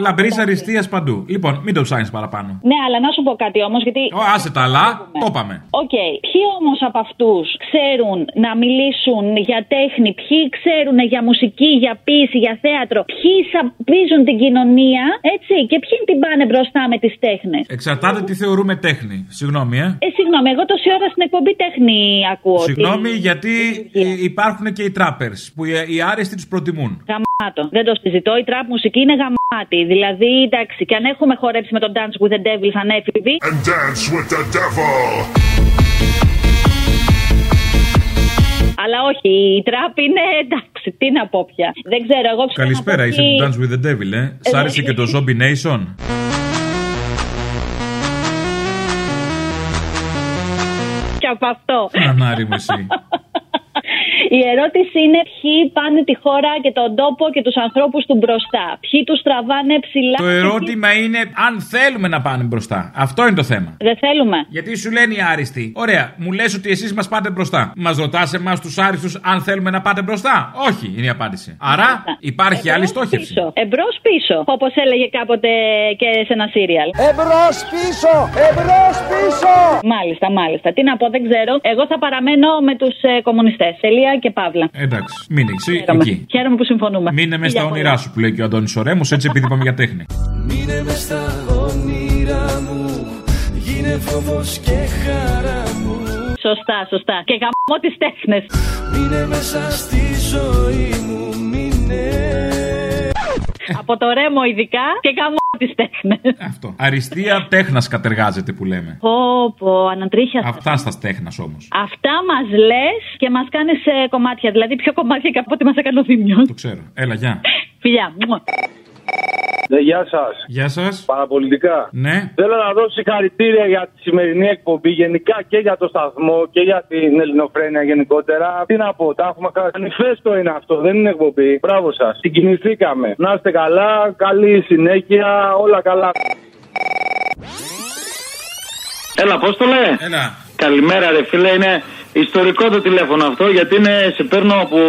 Λαμπρής αριστείας παντού. Λοιπόν, μην το ψάχνεις παραπάνω. Ναι, αλλά να σου πω κάτι όμως, γιατί. Ω, άσε τα αλλά, το είπαμε. Οκ. Ποιοι όμως από αυτούς ξέρουν να μιλήσουν για τέχνη, ποιοι ξέρουν για μουσική, για ποίηση, για θέατρο, ποιοι σαπίζουν την κοινωνία, έτσι, και ποιοι την πάνε μπροστά με τις τέχνες; Εξαρτάται τι θεωρούμε τέχνη. Συγγνώμη, ε. Ε, συγγνώμη, εγώ τόση ώρα στην εκπομπή τέχνη ακούω. ότι- Συγγνώμη, γιατί ε, υπάρχουν και οι τράπερ που οι, οι άρεστοι του προτιμούν. Γαμάτο. Δεν το συζητώ. Η τραπ μουσική είναι γαμάτη. Δηλαδή, εντάξει, και αν έχουμε χορέψει με τον Dance with the Devil σαν έφηβοι. And dance with the devil. Αλλά όχι, η τραπ είναι εντάξει, τι να πω πια. Δεν ξέρω, εγώ ξέρω. Καλησπέρα, να πω είσαι τι- του Dance with the Devil, ε. Σ' άρεσε και το Zombie Nation. Και από αυτό. Ανάρι μου εσύ. Η ερώτηση είναι ποιοι πάνε τη χώρα και τον τόπο και τους ανθρώπους του μπροστά. Ποιοι τους τραβάνε ψηλά. Το και ερώτημα είναι αν θέλουμε να πάνε μπροστά. Αυτό είναι το θέμα. ποιοι- Δεν θέλουμε. Γιατί σου λένε οι άριστοι. Ωραία, μου λες ότι εσείς μας πάτε μπροστά. Μας ρωτάς εμάς τους άριστους αν θέλουμε να πάτε μπροστά; Όχι, είναι η απάντηση. Άρα υπάρχει άλλη στόχευση. Εμπρός πίσω. Όπως έλεγε κάποτε και σε ένα σύριαλ. Εμπρός πίσω! Εμπρός πίσω! Μάλιστα, μάλιστα. Τι να πω, δεν ξέρω. Εγώ θα παραμένω με τους ε, κομμουνιστές. Τελεία και παύλα. Εντάξει, μείνε εσύ Χαίρομαι. εκεί. Χαίρομαι που συμφωνούμε. Μείνε μες στα Φιλιά όνειρά σου που λέει και ο Αντώνης Ορέμος, έτσι επειδή είπαμε για τέχνη. Μείνε μες στα όνειρά μου Γίνε φόβος και χαρά μου Σωστά, σωστά. Και γαμώ τις τέχνες. Μείνε μέσα στη ζωή μου Μείνε Από το ρέμο ειδικά και γαμώ τις τέχνες. Αυτό. Αριστεία τέχνας κατεργάζεται που λέμε. Πω, πω, ανατρίχια. Αυτά στα τέχνας όμως. Αυτά μας λες και μας κάνεις κομμάτια. Δηλαδή πιο κομμάτια και από ό,τι μας έκανε ο Δήμιο. Το ξέρω. Έλα, γεια. Φιλιά. Μουα. Ναι, γεια σας. Γεια σας. Παραπολιτικά. Ναι. Θέλω να δώσω συγχαρητήρια για τη σημερινή εκπομπή, γενικά και για το σταθμό και για την ελληνοφρένεια γενικότερα. Τι να πω, τα έχουμε κάνει. Μανιφέστο είναι αυτό, δεν είναι εκπομπή. Μπράβο σας. Συγκινηθήκαμε. Να είστε καλά, καλή συνέχεια, όλα καλά. Έλα, πώ το λέει. Έλα. Καλημέρα, ρε φίλε. Είναι ιστορικό το τηλέφωνο αυτό γιατί είναι, σε παίρνω από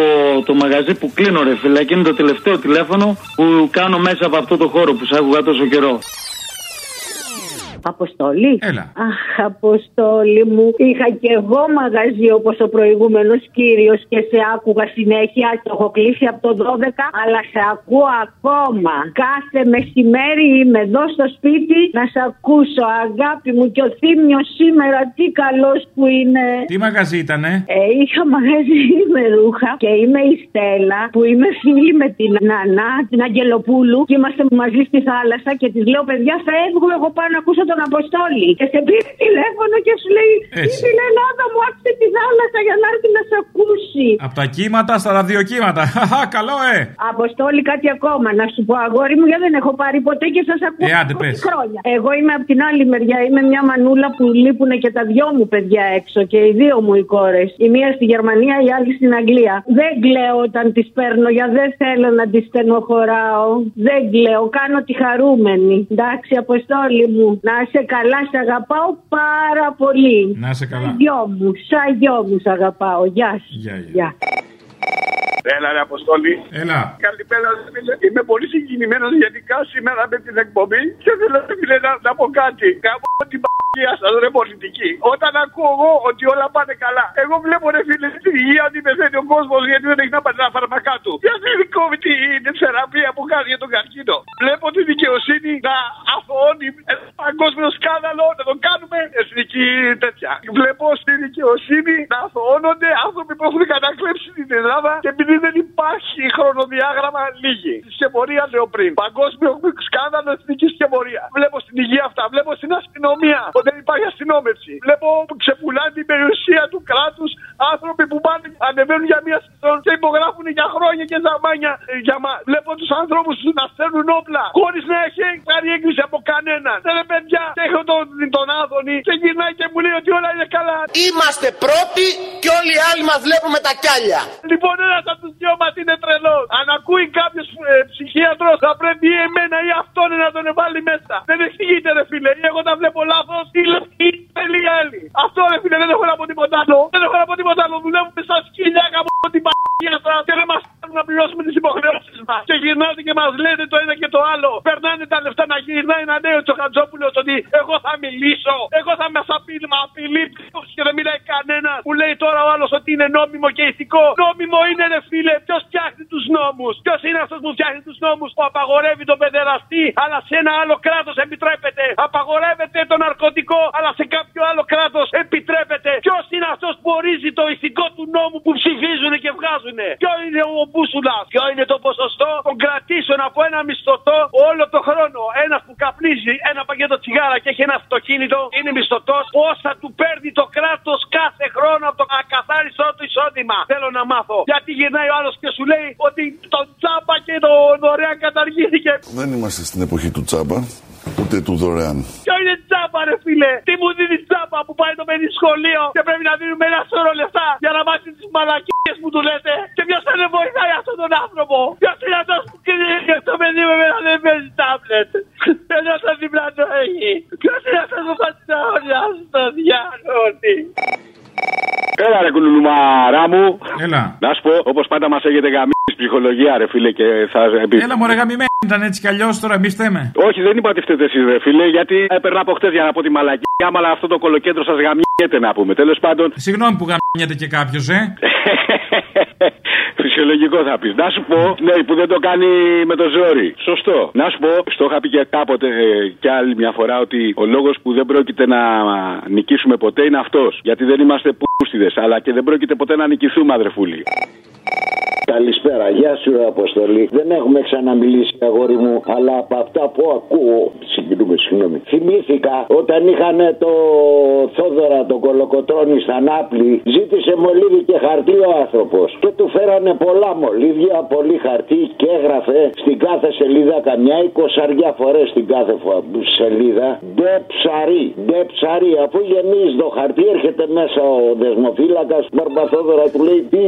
το μαγαζί που κλείνω, ρε φίλε. Και είναι το τελευταίο τηλέφωνο που κάνω μέσα από αυτό το χώρο που σε άκουγα τόσο καιρό. Αποστολή. Έλα. Αχ, Αποστόλη μου. Είχα και εγώ μαγαζί όπως ο προηγούμενος κύριος και σε άκουγα συνέχεια. Το έχω κλείσει από το 12, αλλά σε ακούω ακόμα. Κάθε μεσημέρι είμαι εδώ στο σπίτι να σε ακούσω, αγάπη μου. Και ο Θήμιος σήμερα τι καλός που είναι. Τι μαγαζί ήτανε; Ε, είχα μαγαζί με ρούχα και είμαι η Στέλλα που είμαι φίλη με την Νανά, την Αγγελοπούλου και είμαστε μαζί στη θάλασσα και της λέω παιδιά φεύγω εγώ πάω να ακούσω τον Αποστόλη και σε πήρε τηλέφωνο και σου λέει Έτσι. στην Ελλάδα μου άφησε τη θάλασσα για να έρθει να σε ακούσει. Από τα κύματα στα ραδιοκύματα. (laughs) Χαχα, καλό, ε! Αποστόλη κάτι ακόμα να σου πω αγόρι μου γιατί δεν έχω πάρει ποτέ και σας ακούω Ε, άντε, 20 πες. χρόνια. Εγώ είμαι από την άλλη μεριά, είμαι μια μανούλα που λείπουν και τα δυο μου παιδιά έξω και οι δύο μου οι κόρες. Η μία στη Γερμανία, η άλλη στην Αγγλία. Δεν κλαίω όταν τις παίρνω για δεν θέλω να τις στενοχωράω. Δεν κλαίω, κάνω τη χαρούμενη. Εντάξει Αποστόλη μου, να είσαι καλά, σε αγαπάω πάρα πολύ. Να είσαι καλά. Σαν γιο μου, σαν γιο μου σ' αγαπάω. Γεια σου. Γεια, Γεια. Έλα, ρε Αποστόλη. Έλα. Καλημέρα, ρε φίλε. Είμαι πολύ συγκινημένος γενικά σήμερα με την εκπομπή και θέλω ρε φίλε, να, να πω κάτι. Κάπου την παγία σας, ρε πολιτική. Όταν ακούω εγώ ότι όλα πάνε καλά, εγώ βλέπω ρε φίλε στην υγεία ότι πεθαίνει ο κόσμος γιατί δεν έχει να πάρει τα φάρμακά του. Γιατί δεν κόβει την θεραπεία που κάνει για τον καρκίνο. Βλέπω τη δικαιοσύνη να αθωώνει ένα παγκόσμιο σκάνδαλο, να το κάνουμε εθνική τέτοια. Βλέπω στη δικαιοσύνη να αθωώνονται άνθρωποι που έχουν κατακλέψει την Ελλάδα και επειδή δεν υπάρχει χρονοδιάγραμμα λίγη. Σκευωρία λέω πριν. Παγκόσμιο σκάνδαλο εθνικής σκευωρία. Βλέπω στην υγεία αυτά. Βλέπω στην αστυνομία ότι δεν υπάρχει αστυνόμευση. Βλέπω που ξεπουλάνε την περιουσία του κράτους άνθρωποι που πάνε, ανεβαίνουν για μία σεζόν και υπογράφουν για χρόνια και ζαμάνια ε, για μα. Βλέπω τους ανθρώπου να στέλνουν όπλα χωρίς να έχει πάρει έγκριση από κανέναν. Δεν ρε παιδιά, έχω τον, τον Άδωνη και γυρνάει και μου λέει ότι όλα είναι καλά. Είμαστε πρώτοι και όλοι οι άλλοι μας βλέπουμε τα κιάλια. Λοιπόν, ένας από τους δυο μας είναι τρελός. Αν ακούει κάποιος ε, ψυχίατρος, θα πρέπει ή εμένα ή αυτόν να τον βάλει μέσα. Δεν εξηγείται, ρε φίλε. Ή εγώ τα βλέπω λάθος, ή λεπτή, ή άλλη. Αυτό, ρε φίλε, δεν έχω να πω τίποτα άλλο. Δεν έχω να πω τίποτα άλλο. Δουλεύουμε σαν σκύλια κάπου την παγία σα και δεν μας κάνουν να πληρώσουμε τις υποχρεώσεις μας. Και γυρνάτε και μας λέτε το ένα και το άλλο. Περνάνε τα λεφτά να γυρνάει ένα νέο Τσοχατζόπουλος ότι εγώ θα μιλήσω. Εγώ θα με απειλεί, μα απειλεί και δεν μιλάει κανένας. Που λέει τώρα ο άλλος ότι είναι νόμιμο και ηθικό. Νόμιμο είναι, ρε φίλε, ποιος φτιάχνει τους νόμους; Ποιος είναι αυτός που φτιάχνει τους νόμους; Που απαγορεύει τον παιδεραστή, αλλά σε ένα άλλο κράτος επιτρέπεται. Απαγορεύεται το ναρκωτικό, αλλά σε κάποιο άλλο κράτος επιτρέπεται. Ποιος είναι αυτός που ορίζει το ηθικό του νόμου που ψηφίζουν και βγάζουν. Ποιο είναι ο μπούσουλα, ποιο είναι το ποσοστό των κρατήσεων από ένα μισθωτό όλο το χρόνο. Ένας που καπνίζει ένα πακέτο τσιγάρα και έχει ένα αυτοκίνητο, είναι μισθωτός. Πόσα του παίρνει το κράτος κάθε χρόνο από το ακαθάριστό του εισόδημα. Θέλω να μάθω. Γιατί γυρνάει ο άλλος και σου λέει ότι το τσάπα και το δωρεάν καταργήθηκε. Δεν είμαστε στην εποχή του τσάμπα, ούτε του δωρεάν. Ποιο είναι τσάπα, ρε φίλε! Τι μου δίνεις τσάπα που πάει το παιδί σχολείο και πρέπει να δίνουμε ένα σώρο λεφτά για να μάθεις τις μαλακίες; Που του λέτε. Και ποιος θα δεν βοηθάει αυτόν τον άνθρωπο. Ποιος είναι αυτός που κρίνει το παιδί με μένα δεν παίζει τάμπλετ. Ενώ το δίπλα το έχει. Ποιος είναι αυτός που θα την αγωνιά στο διάλογο. Έλα ρε κουνουλουμαρά μου. Έλα. Να σου πω, όπως πάντα μας έχετε γαμίσει ψυχολογία, ρε φίλε, και θα. Έλα, μωρέ, γαμημένη ήταν έτσι κι αλλιώς τώρα, εμείς θέμε. Όχι, δεν είπα ότι φταίτε εσείς, ρε φίλε, γιατί έπαιρνα από χτες για να πω τη μαλακία, αλλά αυτό το κολοκέντρο σας γαμιέται να πούμε. Τέλος πάντων. Συγγνώμη που γαμιέται και κάποιος, ε. (laughs) Φυσιολογικό θα πεις. Να σου πω, ναι, που δεν το κάνει με το ζόρι. Σωστό. Να σου πω, στο είχα πει και κάποτε ε, κι άλλη μια φορά ότι ο λόγος που δεν πρόκειται να νικήσουμε ποτέ είναι αυτός. Γιατί δεν είμαστε πούστιδε, αλλά και δεν πρόκειται ποτέ να νικηθούμε, αδρεφούλη. Καλησπέρα, γεια σου ρε Αποστολή. Δεν έχουμε ξαναμιλήσει, αγόρι μου, αλλά από αυτά που ακούω. Συγκινούμε, συγγνώμη. Θυμήθηκα όταν είχαν το Θόδωρα, τον Κολοκοτρόνη στα Νάπλη, ζήτησε μολύβι και χαρτί ο άνθρωπος. Και του φέρανε πολλά μολύβια, πολύ χαρτί και έγραφε στην κάθε σελίδα καμιά εικοσαριά φορές στην κάθε φο- σελίδα. Ντε ψαρί, ντε ψαρί. Αφού γεμίζει το χαρτί, έρχεται μέσα ο δεσμοφύλακας του Μπαρμπαθόδωρα, του λέει τι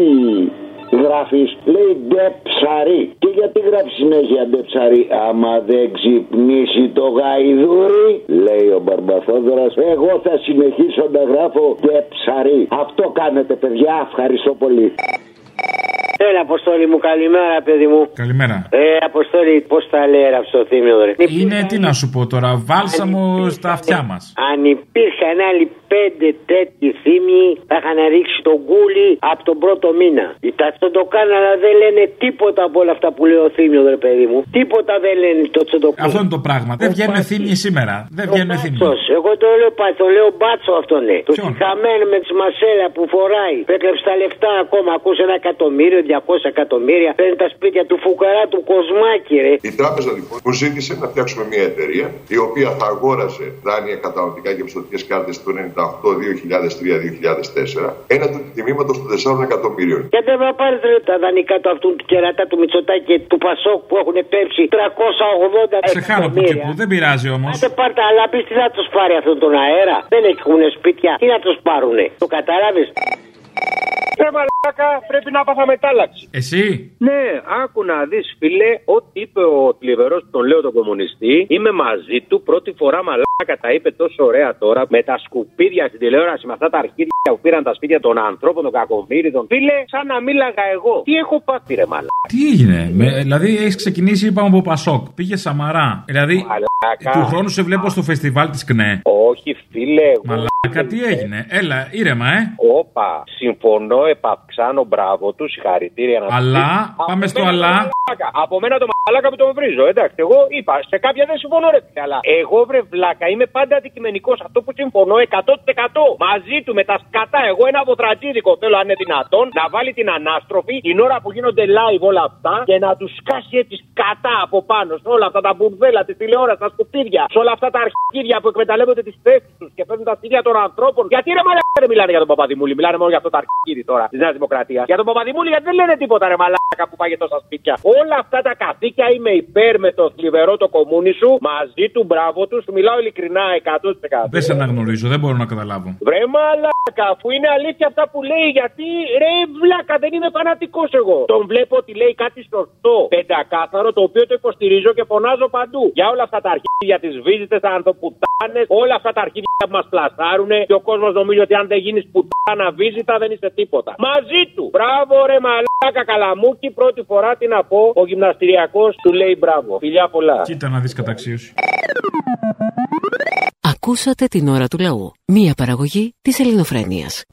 γράφεις, λέει ντε ψαρί. Και γιατί γράφεις συνέχεια ντε ψαρί, άμα δεν ξυπνήσει το γαϊδούρι, λέει ο Μπαρμπαθόδωρας, εγώ θα συνεχίσω να γράφω ντε ψαρί. Αυτό κάνετε, παιδιά, ευχαριστώ πολύ. Έλα, Αποστόλη μου, καλημέρα, παιδί μου. Καλημέρα. Ε, Αποστόλη, πώς τα λέει ραψοθύμιο, ρε; Είναι, τι να σου πω τώρα, βάλσαμο στα αυτιά μας. Αν υπήρχαν άλλοι πέντε τέτοιοι θύμοι, θα είχαν ρίξει τον κούλι από τον πρώτο μήνα. Οι τατσοντοκάν, αλλά δεν λένε τίποτα από όλα αυτά που λέει ο θύμιος, ρε παιδί μου. Τίποτα δεν λένε το τσοντοκάν. Αυτό είναι το πράγμα. Δεν βγαίνουν θύμοι σήμερα. Δεν βγαίνουν θύμοι. Εγώ το λέω πάτσο, το λέω μπάτσο αυτό ναι. Το χαμένο με τη μασέλα που φοράει. Που έκλεψε τα λεφτά ακόμα. Ακούσε ένα εκατομμύριο, 200 εκατομμύρια. Παίρνει τα σπίτια του φουκαρά του κοσμάκι, ρε. Η τράπεζα λοιπόν μου ζήτησε να φτιάξουμε μια εταιρεία η οποία θα αγόραζε δάνεια κατανοητικά και πιστοτικέ κάρτες του 98-2003-2004 έναντι του τιμήματος των 4 εκατομμύριων. Και δεν θα πάρεις ρε, τα δανεικά του αυτού του κερατά του Μητσοτάκη και του Πασόκ που έχουν πέψει 380 Σε χάνω που και που, δεν πειράζει όμως. Άντε πάρτε, αλλά πεις τι θα τους πάρει αυτόν τον αέρα. Δεν έχουν σπίτια. Τι να τους πάρουνε. Το κατάλαβες; Ε, μαλάκα, πρέπει να πάθα μετάλλαξη. Εσύ; Ναι, άκου να δεις, φίλε, ό,τι είπε ο θλιβερό, τον λέω τον κομμουνιστή, είμαι μαζί του πρώτη φορά μαλάκα, τα είπε τόσο ωραία τώρα, με τα σκουπίδια στην τηλεόραση, με αυτά τα αρχίδια που πήραν τα σπίτια των ανθρώπων, των κακομύριδων. Φίλε, σαν να μίλαγα εγώ. Τι έχω πάθει, ρε μαλάκα. Τι έγινε, με, δηλαδή έχεις ξεκινήσει, είπαμε από Πασόκ, πήγες Σαμαρά. Δηλαδή, του χρόνου σε βλέπω στο φεστιβάλ της ΚΝΕ. Όχι, φίλε. Εγώ... Μαλάκα, τι έγινε. Έλα, ήρεμα, ε. Όπα, συμφωνώ, επαυξάνω, μπράβο τους, συγχαρητήρια να Αλλά, τους πει. πάμε Από στο μένα αλλά. το μαλάκα. Από μένα το μαλάκα που τον βρίζω, εντάξει. Εγώ είπα, σε κάποια δεν συμφωνώ, ρε φίλε, αλλά εγώ βρε βλάκα, είμαι πάντα αντικειμενικός. Αυτό που συμφωνώ 100% μαζί του με τα σκατά. Εγώ ένα βοτρατζίδικο θέλω, αν είναι δυνατόν, να βάλει την ανάστροφη την ώρα που γίνονται live όλα αυτά και να τους σκάσει έτσι σκατά από πάνω σε όλα αυτά τα μπουρδέλα, τη τηλεόραση, τα σκουπίδια, σε όλα αυτά τα αρχίδια που εκμεταλλεύονται τις θέσεις τους και παίρνουν τα σπίτια των ανθρώπων. Γιατί ρε μαλάκα δεν μιλάνε για τον Παπαδημούλη, μιλάνε μόνο για αυτό το αρχίδι τώρα της Νέας Δημοκρατίας. Για τον Παπαδημούλη γιατί δεν λένε τίποτα ρε μαλάκα που πάει τόσα σπίτια. Όλα αυτά τα καθήκια είμαι υπέρ με το θλιβερό το κομμούνι σου, μαζί του, μπράβο του, σου μιλάω ειλικρινά 100%. Δεν σε αναγνωρίζω, δεν μπορώ να καταλάβω. Βρε μαλάκα, αφού είναι αλήθεια αυτά που λέει, γιατί ρε βλάκα, δεν είμαι φανατικός εγώ. Τον βλέπω ότι λέει κάτι σωστό, πεντακάθαρο, το οποίο το υποστηρίζω και φωνάζω παντού. Για όλα αυτά τα αρχίδια τη βίζετε, τα ανθρωπουτάνε, όλα αυτά τα αρχίδια που μας πλασάρουν και ο κόσμος νομίζει ότι αν δεν γίνεις πουτάνα βίζητα δεν είσαι τίποτα. Μαζί του. Μπράβο ρε μαλάκα καλαμούκι, πρώτη φορά τι να πω, ο γυμναστηριακός του λέει μπράβο. Φιλιά πολλά. Κοίτα να δεις καταξίωση. Ακούσατε την ώρα του λαού. Μία παραγωγή της ελληνοφρένειας.